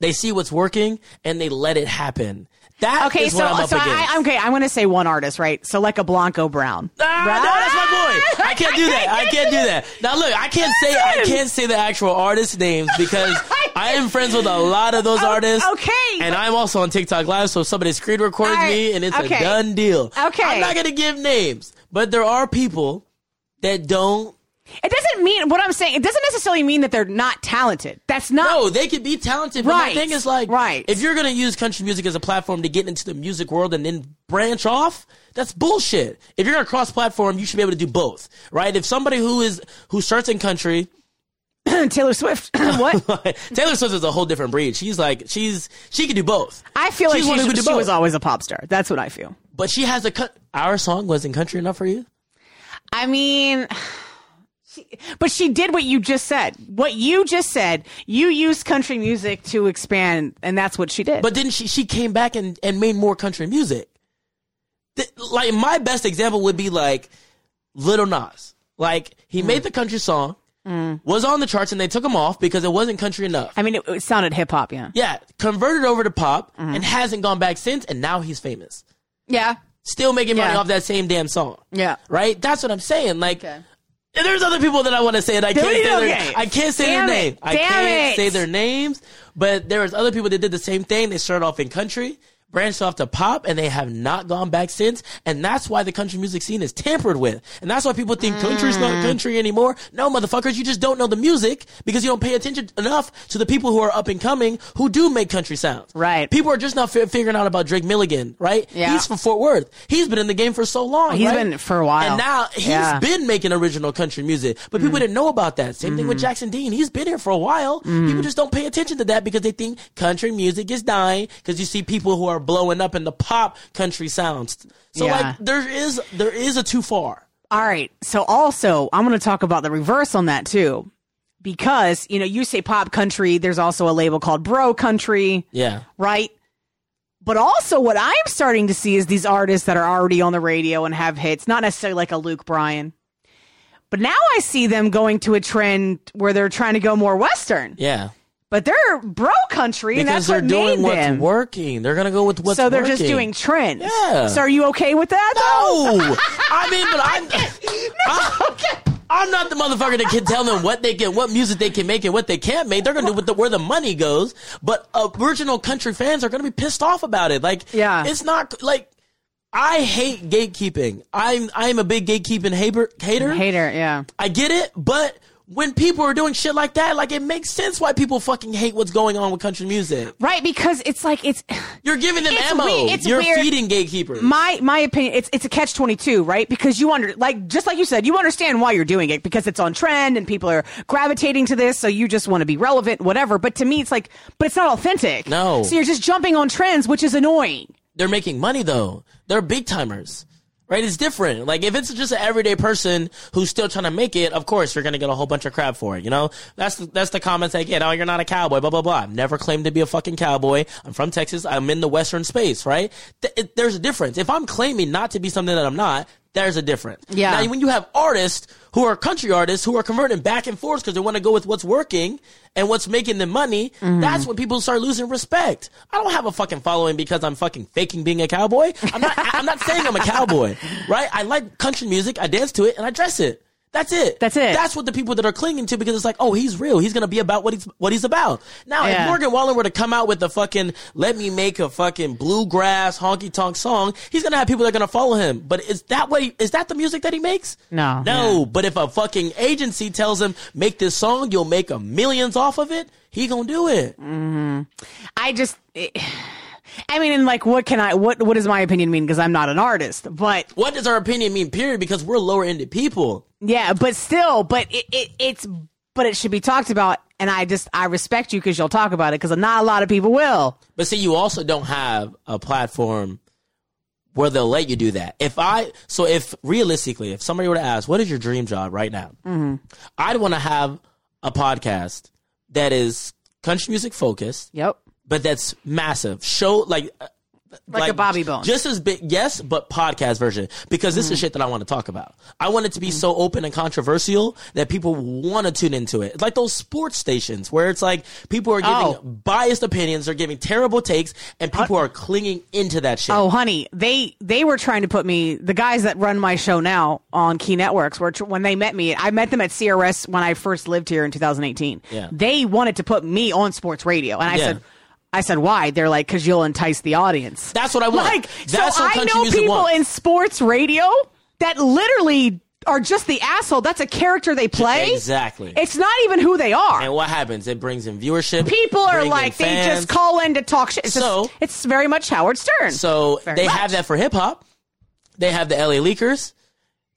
they see what's working and they let it happen. That Okay, is so what I'm so. I, okay, I'm going to say one artist, right? So like a Blanco Brown. Ah, Right? no, that's my boy. I can't do that. I can't do that. Now look, I can't say I can't say the actual artist names because I am friends with a lot of those Oh, artists. okay. And I'm also on TikTok Live, so if somebody screen records me and it's okay. a done deal. Okay. I'm not gonna give names, but there are people that don't It doesn't mean what I'm saying. It doesn't necessarily mean that they're not talented. That's not. No, they could be talented, but Right. my thing is like, Right. if you're gonna use country music as a platform to get into the music world and then branch off, that's bullshit. If you're gonna cross platform, you should be able to do both, right? If somebody who is who starts in country, Taylor Swift. what? Taylor Swift is a whole different breed. She's like, she's she can do both. I feel like She's she, who can do she was always a pop star. That's what I feel. but she has a cut. Our song wasn't country enough for you. I mean, she, but she did what you just said. What you just said, you used country music to expand, and that's what she did. But then she she came back and, and made more country music. Th- like my best example would be like Little Nas. Like he Mm. made the country song, was on the charts, and they took him off because it wasn't country enough. I mean, it, it sounded hip hop, yeah. yeah, converted over to pop Mm-hmm. and hasn't gone back since, and now he's famous. Yeah. Still making money Yeah. off that same damn song. Yeah. Right? That's what I'm saying. Like Okay. And there's other people that I want to say, and I can't say their. I can't say Damn their it. name. I Damn can't it. say their names. But there was other people that did the same thing. They started off in country, branched off to pop, and they have not gone back since. And that's why the country music scene is tampered with. And that's why people think country's Mm. not country anymore. No, motherfuckers, you just don't know the music because you don't pay attention enough to the people who are up and coming who do make country sounds. Right. People are just not fi- figuring out about Drake Milligan, right? Yeah. He's from Fort Worth. He's been in the game for so long. He's right? been for a while. And now he's Yeah. Been making original country music, but people mm. didn't know about that. Same thing with mm. Jackson Dean. He's been here for a while. Mm. People just don't pay attention to that because they think country music is dying because you see people who are blowing up in the pop country sounds. So Yeah. like there is there is a too far. All right. So also, I'm going to talk about the reverse on that too. Because, you know, you say pop country, there's also a label called bro country, Yeah. right? But also what I'm starting to see is these artists that are already on the radio and have hits, not necessarily like a Luke Bryan. But now I see them going to a trend where they're trying to go more western. Yeah. But they're bro country and Because that's they're what doing made what's them. working. They're gonna go with what's so they're working. just doing trends. Yeah. So are you okay with that? though? No, I mean, but I'm. I'm, I'm not the motherfucker that can tell them what they can, what music they can make, and what they can't make. They're gonna do with the, where the money goes. But original country fans are gonna be pissed off about it. Like, Yeah. it's not like. I hate gatekeeping. I'm I'm a big gatekeeping hater. Hater. Hater, yeah. I get it, but when people are doing shit like that, like it makes sense why people fucking hate what's going on with country music. Right, because it's like it's You're giving them It's ammo. we- it's You're weird. feeding gatekeepers. my my opinion it's it's a catch 22 right because you under like just like you said you understand why you're doing it because it's on trend and people are gravitating to this so you just want to be relevant whatever but to me it's like but it's not authentic No. so you're just jumping on trends which is annoying they're making money though. They're big timers. Right? It's different. Like if it's just an everyday person who's still trying to make it, of course you're gonna get a whole bunch of crap for it. You know? That's the, that's the comments I get. Oh, you're not a cowboy, blah, blah, blah. I've never claimed to be a fucking cowboy. I'm from Texas. I'm in the western space, right? Th- it, there's a difference. If I'm claiming not to be something that I'm not, there's a difference. Yeah. Now when you have artists who are country artists who are converting back and forth because they want to go with what's working and what's making them money, Mm-hmm. that's when people start losing respect. I don't have a fucking following because I'm fucking faking being a cowboy. I'm not. I'm not saying I'm a cowboy, right? I like country music. I dance to it and I dress it. That's it. That's it. That's what the people that are clinging to because it's like, oh, he's real. He's gonna be about what he's what he's about. Now, Yeah. if Morgan Wallen were to come out with a fucking let me make a fucking bluegrass honky tonk song, he's gonna have people that are gonna follow him. But is that what he, is that the music that he makes? No. No. But if a fucking agency tells him make this song, you'll make a millions off of it. He gonna do it. Mm-hmm. i just i mean and like what can i what what does my opinion mean because i'm not an artist but What does our opinion mean? Period. Because we're lower ended people. yeah but still but it, it it's but it should be talked about and i just i respect you because you'll talk about it because not a lot of people will But see, you also don't have a platform where they'll let you do that. If I, so if realistically, if somebody were to ask, what is your dream job right now? Mm-hmm. I'd want to have a podcast that is country music focused, Yep. But that's massive. Show like, uh, Like a Bobby Bones. Just as big, yes, but podcast version. Because this Mm-hmm. is shit that I want to talk about. I want it to be so open and controversial that people want to tune into it. It's like those sports stations where it's like people are giving Oh. biased opinions, they're giving terrible takes, and people are clinging into that shit. Oh, honey, they they were trying to put me. The guys that run my show now on Key Networks were tr- when they met me. I met them at CRS when I first lived here in 2018. Yeah. They wanted to put me on sports radio, and I Yeah. said. I said, why? They're like, because you'll entice the audience. That's what I want. Like, That's so what I know people wants. in sports radio that literally are just the asshole. That's a character they play. Exactly. It's not even who they are. And what happens? It brings in viewership. People are like, they just call in to talk shit. It's, just- So- it's very much Howard Stern. So Very they much. have that for hip hop. They have the LA Leakers.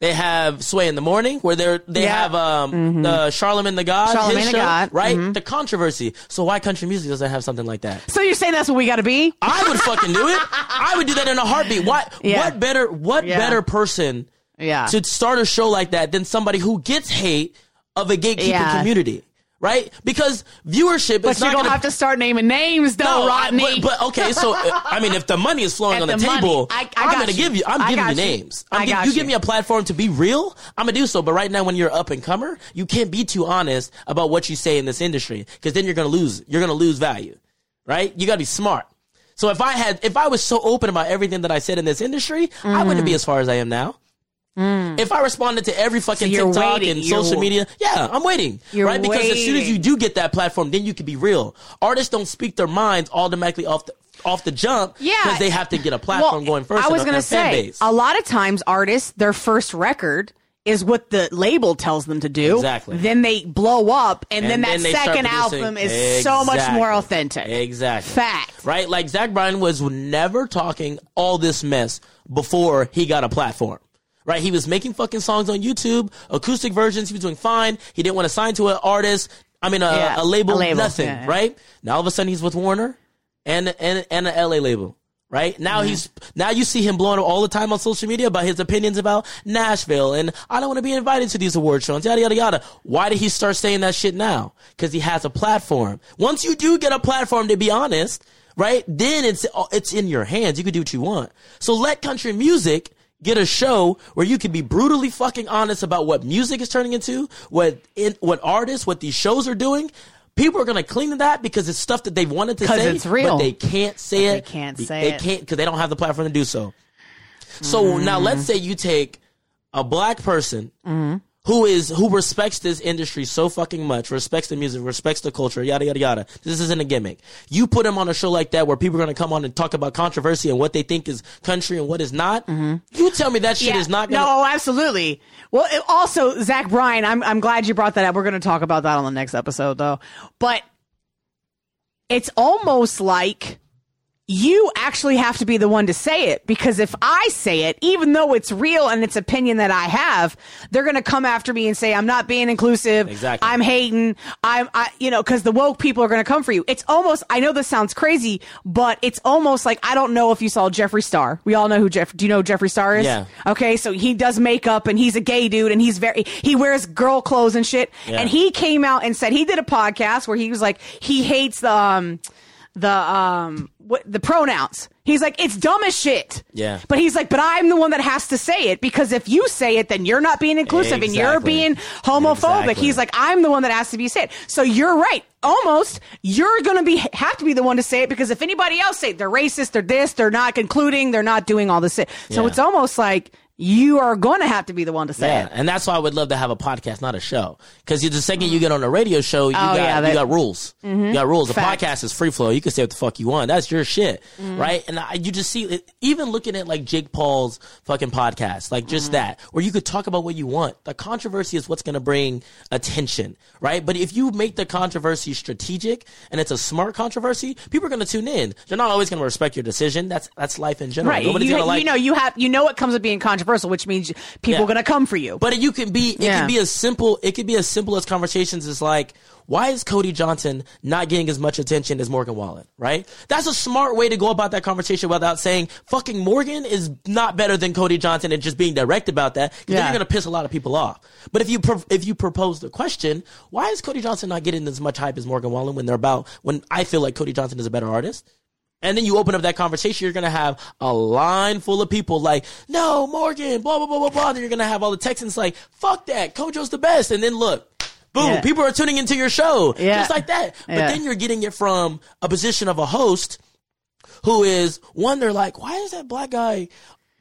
They have Sway in the Morning, where they're they Yeah. have um the Charlemagne the God, Charlemagne the show, God. Mm-hmm. right? The controversy. So why country music doesn't have something like that? so you're saying that's what we got to be? I would fucking do it. I would do that in a heartbeat. What Yeah. what better what Yeah. better person Yeah. to start a show like that than somebody who gets hate of a gatekeeping community, right? Because viewership But is you don't gonna have to start naming names, though, no, I- Rodney. but, but okay, so uh, I mean, if the money is flowing At on the, the money. table, I- I am gonna give you. I'm I giving you names. I'm I gi- got you you. give me a platform to be real. I'm gonna do so. But right now, when you're up and comer, you can't be too honest about what you say in this industry because then you're gonna lose. You're gonna lose value, right? You gotta be smart. So if I had, if I was so open about everything that I said in this industry, I wouldn't be as far as I am now. If I responded to every fucking Mm. you're TikTok waiting. and You're- social media, yeah, I'm waiting. You're right? Because as soon as you do get that platform, then you can be real. Artists don't speak their minds automatically off the off the jump Yeah. because they have to get a platform going first. I was going gonna say a lot of times artists their first record is what the label tells them to do. Exactly. Then they blow up, and, then And that then they second album is so much more authentic. Exactly. Fact. Right? Like Zach Bryan was never talking all this mess before he got a platform. Right? He was making fucking songs on YouTube, acoustic versions. He was doing fine. He didn't want to sign to an artist. I mean, a, Yeah, a label, a label, nothing. yeah, yeah. Right? Now all of a sudden he's with Warner and and and an LA label. Right now Mm-hmm. he's now you see him blowing up all the time on social media about his opinions about Nashville and I don't want to be invited to these award shows yada yada yada. Why did he start saying that shit now? Because he has a platform. Once you do get a platform, to be honest, right? Then it's it's in your hands. You can do what you want. So let country music get a show where you can be brutally fucking honest about what music is turning into, what in, what artists, what these shows are doing. People are gonna cling to that because it's stuff that they've wanted to say, it's real. but they can't say But it. they can't say they it. can't because they don't have the platform to do so. So now mm-hmm. let's say you take a black person mm-hmm. Who is who respects this industry so fucking much, respects the music, respects the culture, yada yada yada. This isn't a gimmick. You put him on a show like that where people are gonna come on and talk about controversy and what they think is country and what is not. Mm-hmm. You tell me that shit is not gonna. No, absolutely. Well, it- also Zach Bryan, I'm I'm glad you brought that up. We're going to talk about that on the next episode, though. But it's almost like you actually have to be the one to say it because if I say it, even though it's real and it's opinion that I have, they're going to come after me and say I'm not being inclusive. Exactly. I'm hating. I'm, I, you know, because the woke people are going to come for you. It's almost. I know this sounds crazy, but it's almost like I don't know if you saw Jeffree Star. We all know who Jeff. Do you know Jeffree Star is? Yeah. Okay, so he does makeup and he's a gay dude and he's very he wears girl clothes and shit. Yeah. And he came out and said he did a podcast where he was like he hates the um the um what the pronouns. He's like it's dumb as shit. Yeah. But he's like but I'm the one that has to say it because if you say it then you're not being inclusive and you're being homophobic. Exactly. He's like I'm the one that has to be said. So you're right. Almost you're going to be have to be the one to say it because if anybody else say it, they're racist, they're this, they're not concluding, they're not doing all this. shit. So Yeah. it's almost like you are going to have to be the one to say Yeah, it. and that's why I would love to have a podcast, not a show. Because the second you get on a radio show, you oh, got Oh, yeah, mm-hmm. you got rules. You got rules. Fact. A podcast is free flow. You can say what the fuck you want. That's your shit, mm-hmm. right? And I, you just see it, even looking at like Jake Paul's fucking podcast, like just mm-hmm. that, where you could talk about what you want. The controversy is what's going to bring attention, right? But if you make the controversy strategic and it's a smart controversy, people are going to tune in. They're not always going to respect your decision. That's that's life in general. Right. Nobody's You, to like you know, you have, you know what comes with being controversial. Versa, which means people Yeah. are gonna come for you. But you can be, it Yeah. can be as simple, it could be as simple as conversations as like, why is Cody Johnson not getting as much attention as Morgan Wallen, right? That's a smart way to go about that conversation without saying fucking Morgan is not better than Cody Johnson and just being direct about that. 'cause then Yeah. you're going to piss a lot of people off. But if you, if you propose the question, why is Cody Johnson not getting as much hype as Morgan Wallen when they're about, when I feel like Cody Johnson is a better artist? And then you open up that conversation, you're gonna have a line full of people like, no, Morgan, blah, blah, blah, blah, blah. Then you're gonna have all the Texans like, fuck that, CoJo's the best. And then look, boom, Yeah. people are tuning into your show. Yeah. Just like that. But Yeah. then you're getting it from a position of a host who is, one, they're like, why is that black guy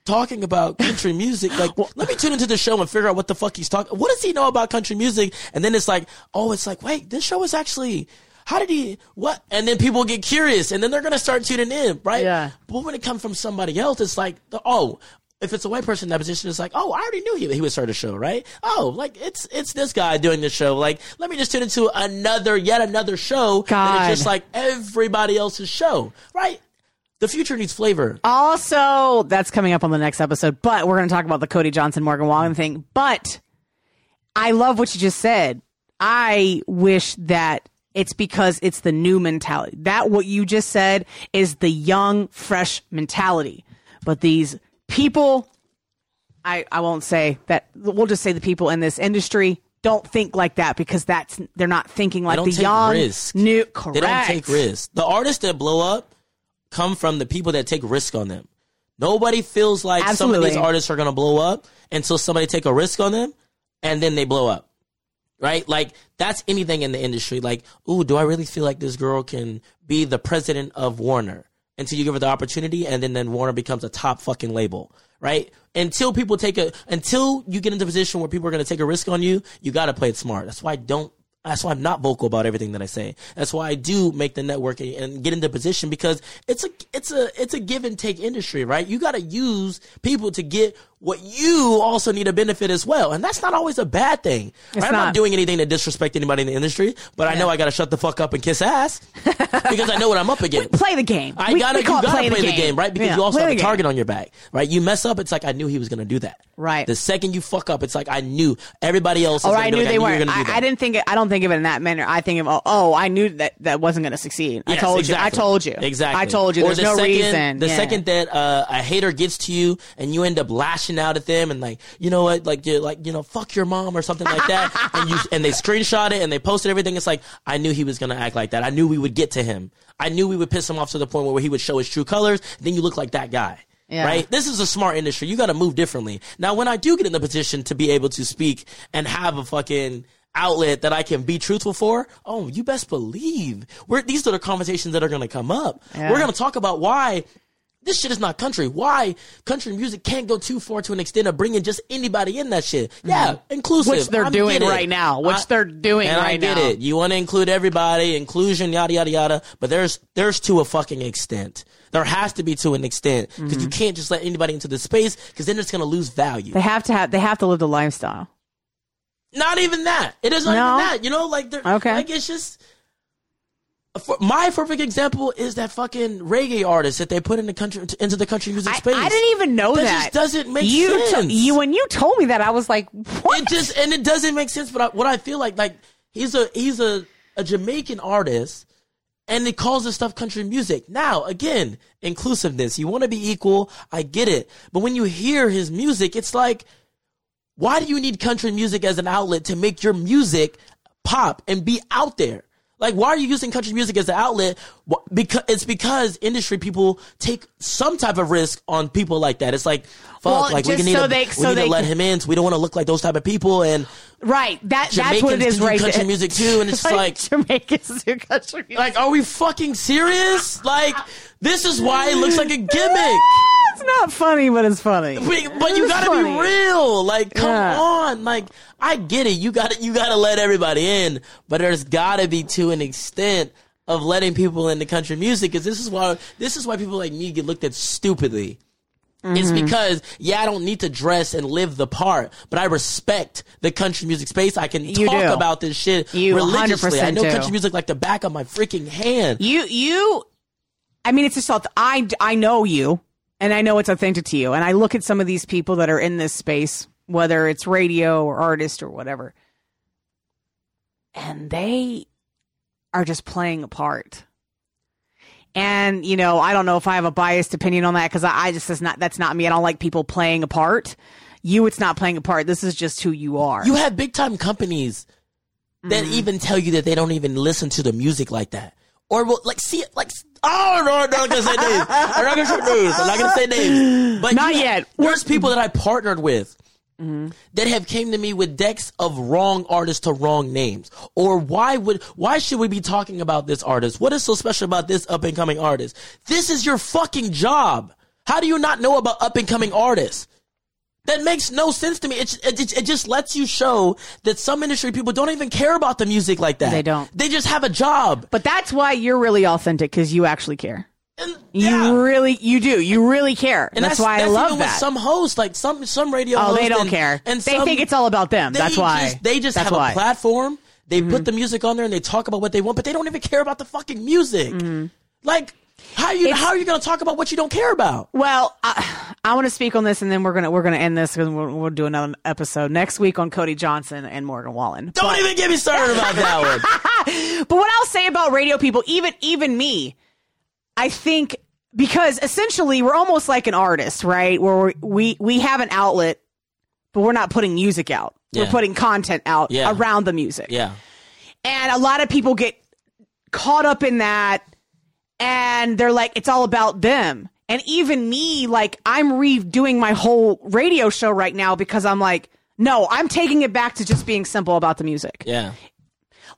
talking about country music? Like, let me tune into the show and figure out what the fuck he's talking. What does he know about country music? And then it's like, oh, it's like, wait, this show is actually, how did he, what? And then people get curious and then they're going to start tuning in, right? Yeah. But when it comes from somebody else, it's like, oh, if it's a white person in that position, it's like, oh, I already knew he, he would start a show, right? Oh, like it's it's this guy doing the show. Like, let me just tune into another, yet another show that God. is just like everybody else's show, right? The future needs flavor. Also, that's coming up on the next episode, but we're going to talk about the Cody Johnson Morgan Wallen thing. But I love what you just said. I wish that it's because it's the new mentality. That what you just said is the young, fresh mentality. But these people, I, I won't say that, we'll just say the people in this industry don't think like that because that's, they're not thinking like the young, risk. new, correct. They don't take risks. The artists that blow up come from the people that take risk on them. Nobody feels like some of these artists are going to blow up until somebody take a risk on them and then they blow up. Right? Like that's anything in the industry. Like, ooh, do I really feel like this girl can be the president of Warner until you give her the opportunity and then, then Warner becomes a top fucking label. Right? Until people take a, until you get into a position where people are going to take a risk on you, you got to play it smart. That's why I don't that's why I'm not vocal about everything that I say. That's why I do make the networking and get into position because it's a it's a it's a give and take industry, right? You got to use people to get what you also need to benefit as well, and that's not always a bad thing. right? I'm not doing anything to disrespect anybody in the industry, but I know I got to shut the fuck up and kiss ass because I know what I'm up against. Play the game. I We- gotta, we call you it gotta play play the game, right? Because Yeah, you also play have a the game. target on your back, right? You mess up, it's like I knew he was gonna do that. Right. The second you fuck up, it's like I knew everybody else. is Or I knew like, they you were weren't. I. I didn't think. It, I don't think of it in that manner. I think of oh, oh I knew that that wasn't going to succeed. I Yes, told you. I exactly. told you. Exactly. I told you. Or There's the no second, reason. The Yeah. second that uh, a hater gets to you and you end up lashing out at them and like, you know what, like you're like, you know, fuck your mom or something like that, and you and they screenshot it and they posted everything. It's like I knew he was gonna act like that. I knew we would get to him. I knew we would piss him off to the point where he would show his true colors. Then you look like that guy. Yeah. Right? This is a smart industry. You got to move differently. Now, when I do get in the position to be able to speak and have a fucking outlet that I can be truthful for, oh, you best believe we're, these are the conversations that are going to come up. Yeah. We're going to talk about why this shit is not country. Why country music can't go too far to an extent of bringing just anybody in that shit. Yeah, inclusive. Mm-hmm. Which they're I doing right now. Which I- they're doing and I right get now. it. You want to include everybody, inclusion, yada yada yada. But there's there's to a fucking extent. There has to be to an extent because Mm-hmm. you can't just let anybody into the space because then it's going to lose value. They have to have. They have to live the lifestyle. Not even that. It is not No? even that. You know, like they're Okay. like it's just. For, my perfect example is that fucking reggae artist that they put in the country into the country music space. I didn't even know That that. just doesn't make you sense. you when you told me that, I was like, what? It just and it doesn't make sense. But I, what I feel like, like he's a he's a a Jamaican artist, and it calls this stuff country music. Now again, inclusiveness. You want to be equal. I get it. But when you hear his music, it's like, why do you need country music as an outlet to make your music pop and be out there? Like, why are you using country music as an outlet? Because it's because industry people take some type of risk on people like that. It's like, fuck, Well, like we need, so to, they- we so need to let can- him in. So we don't want to look like those type of people. And right. That that's Jamaicans what it is. do Right. country music too, and it's like, Jamaicans do country music. like, are we fucking serious? Like, this is why it looks like a gimmick. It's not funny, but it's funny. But, but you It's gotta funny. be real. Like, come Yeah. on. Like, I get it. You gotta, you gotta let everybody in, but there's gotta be to an extent of letting people into country music. Cause this is why, this is why people like me get looked at stupidly. It's Mm-hmm. because, yeah, I don't need to dress and live the part, but I respect the country music space. I can You talk do. about this shit You religiously. I 100% know do. country music like the back of my freaking hand. You you I mean it's just I I know you. And I know it's authentic to you. And I look at some of these people that are in this space, whether it's radio or artist or whatever, and they are just playing a part. And you know, I don't know if I have a biased opinion on that because I, I just that's not that's not me. I don't like people playing a part. You, it's not playing a part. This is just who you are. You have big time companies that Mm-hmm. even tell you that they don't even listen to the music like that. Or will like see it like oh no, I'm not gonna say names. I'm not gonna say names. I'm not gonna say names. But Not you- yet. There's people that I partnered with Mm-hmm. that have came to me with decks of wrong artists to wrong names. Or why would why should we be talking about this artist? What is so special about this up and coming artist? This is your fucking job. How do you not know about up and coming artists? That makes no sense to me. It, it, it just lets you show that some industry people don't even care about the music like that. They don't. They just have a job. but that's why you're really authentic because you actually care. And, You yeah. really, you do. You really care. And that's, why I love even that. With some hosts, like some some radio. Oh, they don't and- care. And They some- think it's all about them. That's why. just- they just That's have why. Mm-hmm. a platform. They put the music on there and they talk about what they want, but they don't even care about the fucking music. Like, how you Mm-hmm. It's- how are you going to talk about what you don't care about? Well, I, I want to speak on this, and then we're gonna we're gonna end this because we'll, we'll do another episode next week on Cody Johnson and Morgan Wallen. Don't even get me started about that one. But what I'll say about radio people, even even me, I think because essentially we're almost like an artist, right? Where we we have an outlet, but we're not putting music out. We're putting content out Yeah. around the music. Yeah. And a lot of people get caught up in that and they're like, it's all about them. And even me, like, I'm redoing my whole radio show right now because I'm like, no, I'm taking it back to just being simple about the music. Yeah.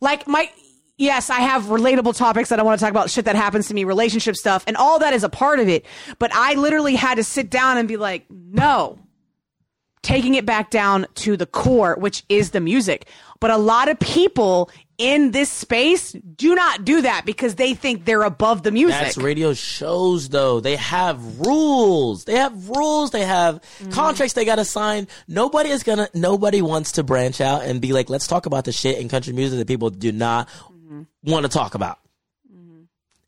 Like, my, yes, I have relatable topics that I want to talk about, shit that happens to me, relationship stuff, and all that is a part of it. But I literally had to sit down and be like, no, taking it back down to the core, which is the music. But a lot of people in this space do not do that because they think they're above the music. That's radio shows though. They have rules. They have rules. They have Mm-hmm. contracts they gotta sign. Nobody is gonna nobody wants to branch out and be like, let's talk about the shit in country music that people do not Mm-hmm. want to talk about.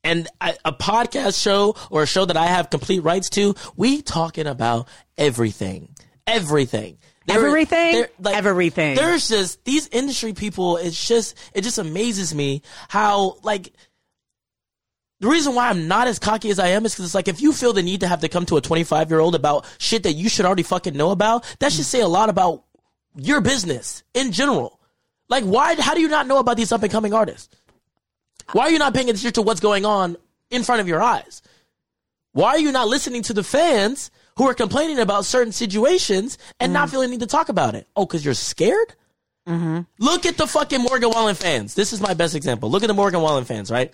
And I, a podcast show or a show that I have complete rights to, we talking about everything. Everything. There- Everything? there- Everything. There's just these industry people, it's just it just amazes me how like the reason why I'm not as cocky as I am is because it's like if you feel the need to have to come to a 25 year old about shit that you should already fucking know about, that should say a lot about your business in general. Like, why? How do you not know about these up and coming artists? Why are you not paying attention to what's going on in front of your eyes? Why are you not listening to the fans who are complaining about certain situations and not mm-hmm. feeling the need to talk about it? Oh, because you're scared? Mm-hmm. Look at the fucking Morgan Wallen fans. This is my best example. Look at the Morgan Wallen fans, right?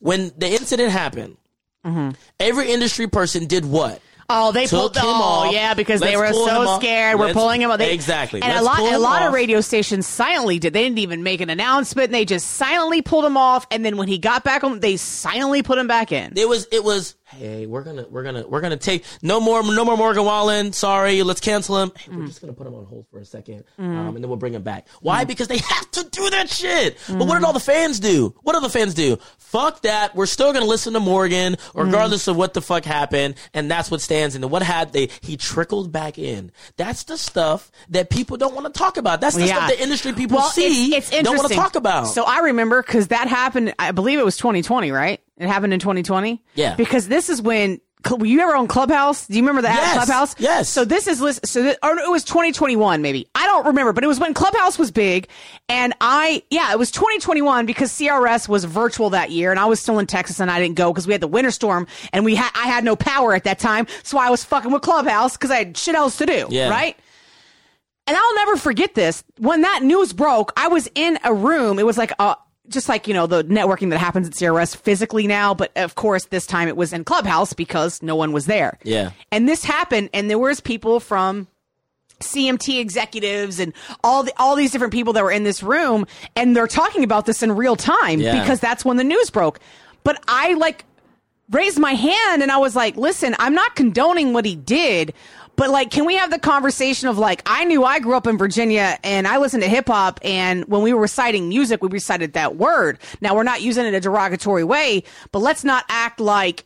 When the incident happened, mm-hmm. every industry person did what? Oh, they Took pulled. him Oh, off. yeah, because they Let's were pull him so off. scared. We're Let's- pulling him. They, Exactly. And a Let's lot, a lot off. of radio stations silently did. They didn't even make an announcement. They just silently pulled him off. And then when he got back on, they silently put him back in. It was it was hey, we're gonna we're gonna we're gonna take no more no more Morgan Wallen. Sorry, let's cancel him. Hey, we're just gonna put him on hold for a second, mm. um, and then we'll bring him back. Why? Mm. Because they have to do that shit. But what did mm. all the fans do? What do the fans do? Fuck that. We're still gonna listen to Morgan, regardless of what the fuck happened, and that's what stands. And what had they? He trickled back in. That's the stuff that people don't want to talk about. That's the stuff that industry people Well, see It's, it's don't want to talk about. So I remember because that happened. I believe it was 2020, right? It happened in 2020. Yeah. Because this is when. Were you ever on Clubhouse? Do you remember that Yes. Clubhouse? Yes. So this is list. so or it was 2021 maybe. I don't remember, but it was when Clubhouse was big, and I yeah it was 2021 because CRS was virtual that year, and I was still in Texas and I didn't go because we had the winter storm and we had I had no power at that time, so I was fucking with Clubhouse because I had shit else to do. Yeah. Right. And I'll never forget this. When that news broke, I was in a room. It was like a, just like, you know, the networking that happens at CRS physically now. But of course, this time it was in Clubhouse because no one was there. Yeah. And this happened and there was people from CMT executives and all the, all these different people that were in this room and they're talking about this in real time Yeah. because that's when the news broke. But I like raised my hand and I was like, listen, I'm not condoning what he did, but like, can we have the conversation of like, I knew I grew up in Virginia and I listened to hip hop and when we were reciting music, we recited that word. Now we're not using it in a derogatory way, but let's not act like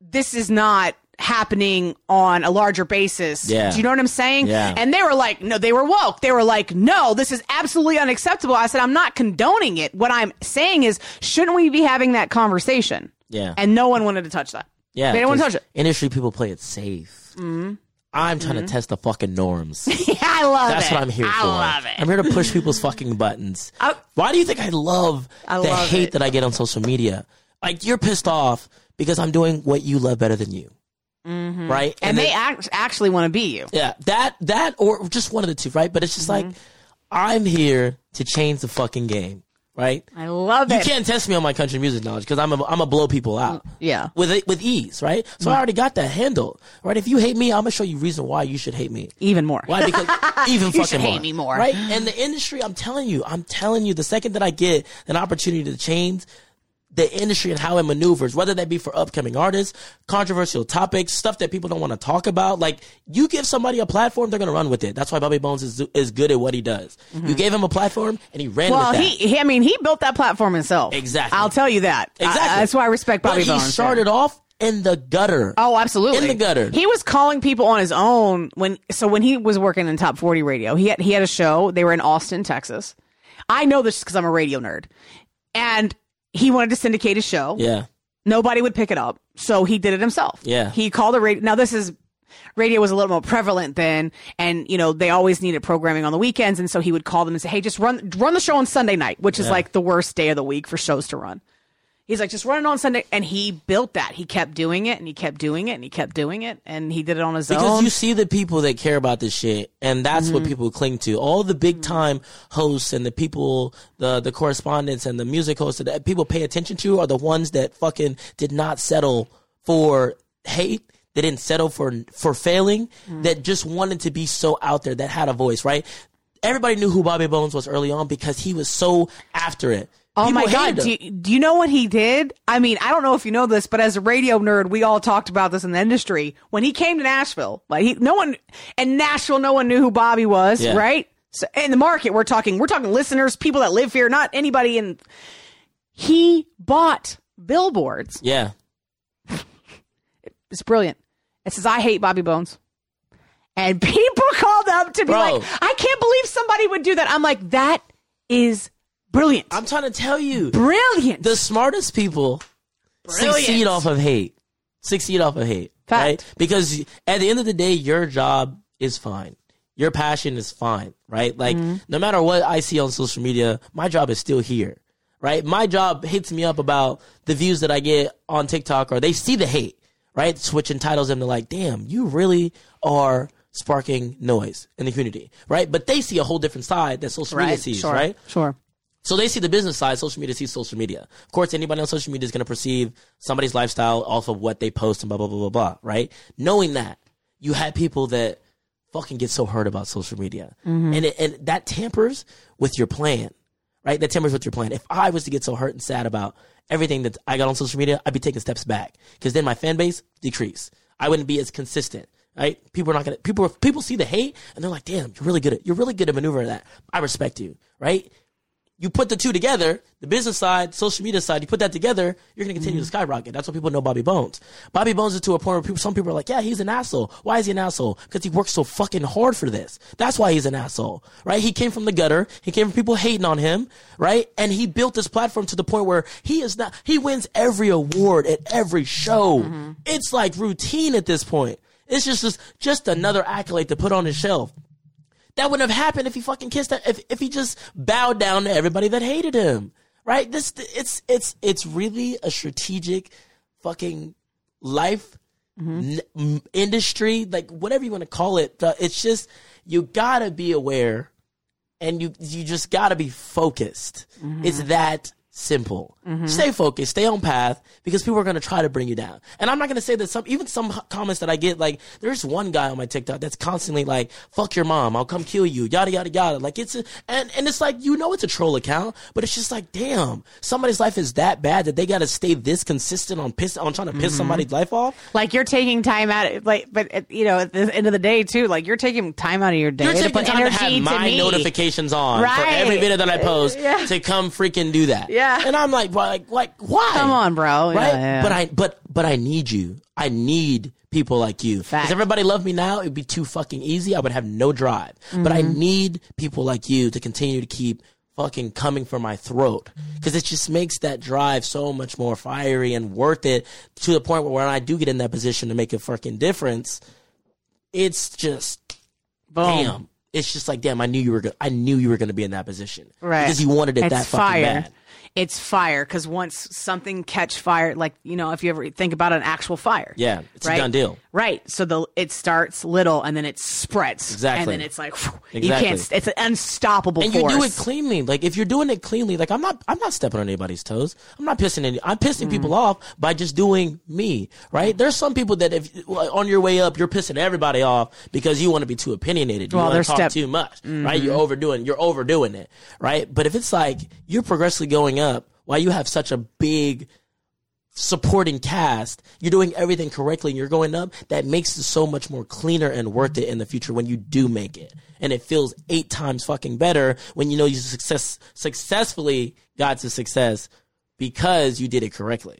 this is not happening on a larger basis. Yeah. Do you know what I'm saying? Yeah. And they were like, no, they were woke. They were like, no, this is absolutely unacceptable. I said, I'm not condoning it. What I'm saying is, shouldn't we be having that conversation? Yeah. And no one wanted to touch that. Yeah, They didn't want to touch it. Industry people play it safe. Mm-hmm. I'm trying to test the fucking norms. Yeah, I love That's it. That's what I'm here I for. I love it. I'm here to push people's fucking buttons. I- Why do you think I love I the love hate it. that I get on social media? Like you're pissed off because I'm doing what you love better than you, mm-hmm. right? and they then- act- actually want to be you. yeah, that that or just one of the two, right? But it's just like I'm here to change the fucking game, right? I love You it. You can't test me on my country music knowledge because I'm a, I'm a blow people out. Mm, yeah. With with ease, right? So I mm. already got that handle, right? If you hate me, I'm gonna show you reason why you should hate me. Even more. Why? Because even You fucking should hate more, me more. right? And the industry, I'm telling you, I'm telling you, the second that I get an opportunity to change the industry and how it maneuvers, whether that be for upcoming artists, controversial topics, stuff that people don't want to talk about, like you give somebody a platform, they're gonna run with it. That's why Bobby Bones is is good at what he does. Mm-hmm. You gave him a platform and he ran Well, he, he, I mean, he built that platform himself. Exactly. I'll tell you that. Exactly. I- that's why I respect Bobby but he Bones. started off in the gutter. Oh, absolutely. In the gutter. He was calling people on his own when so when he was working in Top 40 Radio. He had he had a show. They were in Austin, Texas. I know this because I'm a radio nerd. And he wanted to syndicate a show. Yeah. Nobody would pick it up. So he did it himself. Yeah. He called the radio. Now this is radio was a little more prevalent then and you know they always needed programming on the weekends and so he would call them and say hey just run run the show on sunday night which is like the worst day of the week for shows to run he's like just running on sunday and he built that he kept doing it and he kept doing it and he kept doing it and he did it on his Because own Because you see the people that care about this shit, and that's Mm-hmm. what people cling to. All the big time hosts and the people, the the correspondents and the music hosts that people pay attention to are the ones that fucking did not settle for hate. They didn't settle for for failing. Mm. That just wanted to be so out there. That had a voice, right? Everybody knew who Bobby Bones was early on because he was so after it. Oh People my god! Do you, do you know what he did? I mean, I don't know if you know this, but as a radio nerd, we all talked about this in the industry. When he came to Nashville, like he, no one in Nashville, no one knew who Bobby was, Yeah. right? So in the market, we're talking, we're talking listeners, people that live here, not anybody in. He bought billboards. Yeah, It's brilliant. It says, "I hate Bobby Bones," and people called up to be Bro. like, "I can't believe somebody would do that." I'm like, that is brilliant, I'm trying to tell you. brilliant. the smartest people Brilliant. succeed off of hate. Succeed off of hate. Fact. Right? Because at the end of the day, your job is fine. Your passion is fine, right? Like Mm-hmm. no matter what I see on social media, my job is still here. Right? My job hits me up about the views that I get on TikTok or they see the hate, right? Which entitles them to like, damn, you really are sparking noise in the community, right? But they see a whole different side that social media sees, sure, right? Sure. So they see the business side, social media sees social media. Of course, anybody on social media is going to perceive somebody's lifestyle off of what they post and blah, blah, blah, blah, blah, right? Knowing that, you had people that fucking get so hurt about social media. Mm-hmm. And, it, and that tampers with your plan, right? That tampers with your plan. If I was to get so hurt and sad about everything that I got on social media, I'd be taking steps back because then my fan base decrease. I wouldn't be as consistent. Right? People are not gonna. People people see the hate and they're like, "Damn, you're really good at. You're really good at maneuvering that. I respect you." Right? You put the two together, the business side, social media side, you put that together, you're going to continue to mm-hmm. skyrocket. That's what people know Bobby Bones. Bobby Bones is to a point where people, some people are like, yeah, he's an asshole. Why is he an asshole? Because he worked so fucking hard for this. That's why he's an asshole, right? He came from the gutter. He came from people hating on him, right? And he built this platform to the point where he is not, he wins every award at every show. Mm-hmm. It's like routine at this point. It's just, just, just another accolade to put on his shelf. That wouldn't have happened if he fucking kissed that, if, if he just bowed down to everybody that hated him. Right? This, it's, it's, it's really a strategic fucking life mm-hmm. n- m- industry, like whatever you want to call it. It's just, you gotta be aware and you, you just gotta be focused. Mm-hmm. It's that simple. Stay focused, stay on path because people are going to try to bring you down. And I'm not going to say that some, even some comments that I get, like, there's one guy on my TikTok that's constantly like, fuck your mom, I'll come kill you, yada, yada, yada. Like, it's a, and, and it's like, you know, it's a troll account, but it's just like, damn, somebody's life is that bad that they got to stay this consistent on piss, on trying to piss somebody's life off. Like you're taking time out, like, but uh, you know, at the end of the day, too, like you're taking time out of your day You're to taking put time to have my me. notifications on for every video that I post Yeah. to come freaking do that. Yeah. And I'm like, like, like, why? Come on, bro. right? Yeah, yeah. But I, but, but I need you. I need people like you. If everybody loved me now, it'd be too fucking easy. I would have no drive. But I mm-hmm. need people like you to continue to keep fucking coming for my throat because it just makes that drive so much more fiery and worth it to the point where when I do get in that position to make a fucking difference, it's just Boom. damn. It's just like damn. I knew you were. Go- I knew you were going to be in that position, Right. Because you wanted it it's that fire. fucking bad. It's fire because once something catch fire, like you know, if you ever think about an actual fire, Yeah, it's right? a done deal. Right. So the it starts little and then it spreads. Exactly. And then it's like whew, you can't. It's an unstoppable and force. you do it cleanly. Like if you're doing it cleanly, like I'm not, I'm not stepping on anybody's toes. I'm not pissing any. I'm pissing Mm. people off by just doing me. Right? There's some people that if on your way up, you're pissing everybody off because you want to be too opinionated. You Well, want to talk step- Mm-hmm. too much. Right? You're overdoing. You're overdoing it. Right? But if it's like you're progressively going up why you have such a big supporting cast, you're doing everything correctly and you're going up, that makes it so much more cleaner and worth it in the future when you do make it. And it feels eight times fucking better when you know you success successfully got to success because you did it correctly.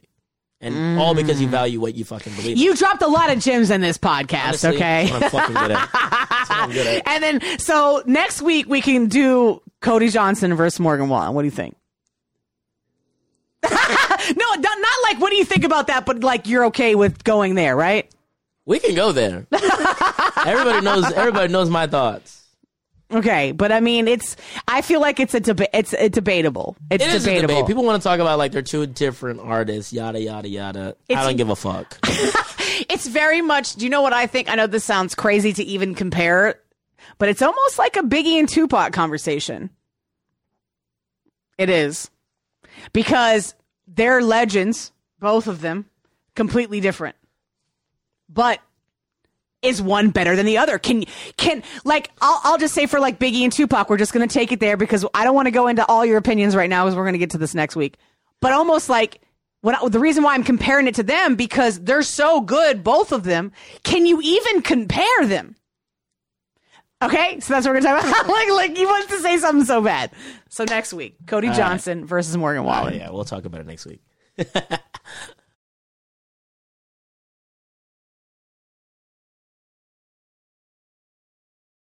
And all because you value what you fucking believe. in. You dropped a lot of gems in this podcast, Honestly, okay? That's what I'm fucking good at. That's what I'm good at. and then so next week we can do Cody Johnson versus Morgan Wallen. What do you think? no, not, not like what do you think about that, but like you're okay with going there, right? We can go there. everybody knows everybody knows my thoughts. Okay, but I mean, it's. I feel like it's a debate. It's a debatable. It's It is a debatable. debate. People want to talk about like they're two different artists, yada yada yada. I don't give a fuck. it's very much. Do you know what I think? I know this sounds crazy to even compare, but it's almost like a Biggie and Tupac conversation. It is because they're legends, both of them, completely different. But is one better than the other? Can can like I'll I'll just say for like Biggie and Tupac, we're just gonna take it there because I don't want to go into all your opinions right now because we're gonna get to this next week. But almost like I- the reason why I'm comparing it to them because they're so good, both of them. Can you even compare them? Okay, so that's what we're gonna talk about. like, like he wants to say something so bad. So next week, Cody Johnson versus Morgan Oh Wallen. yeah, we'll talk about it next week.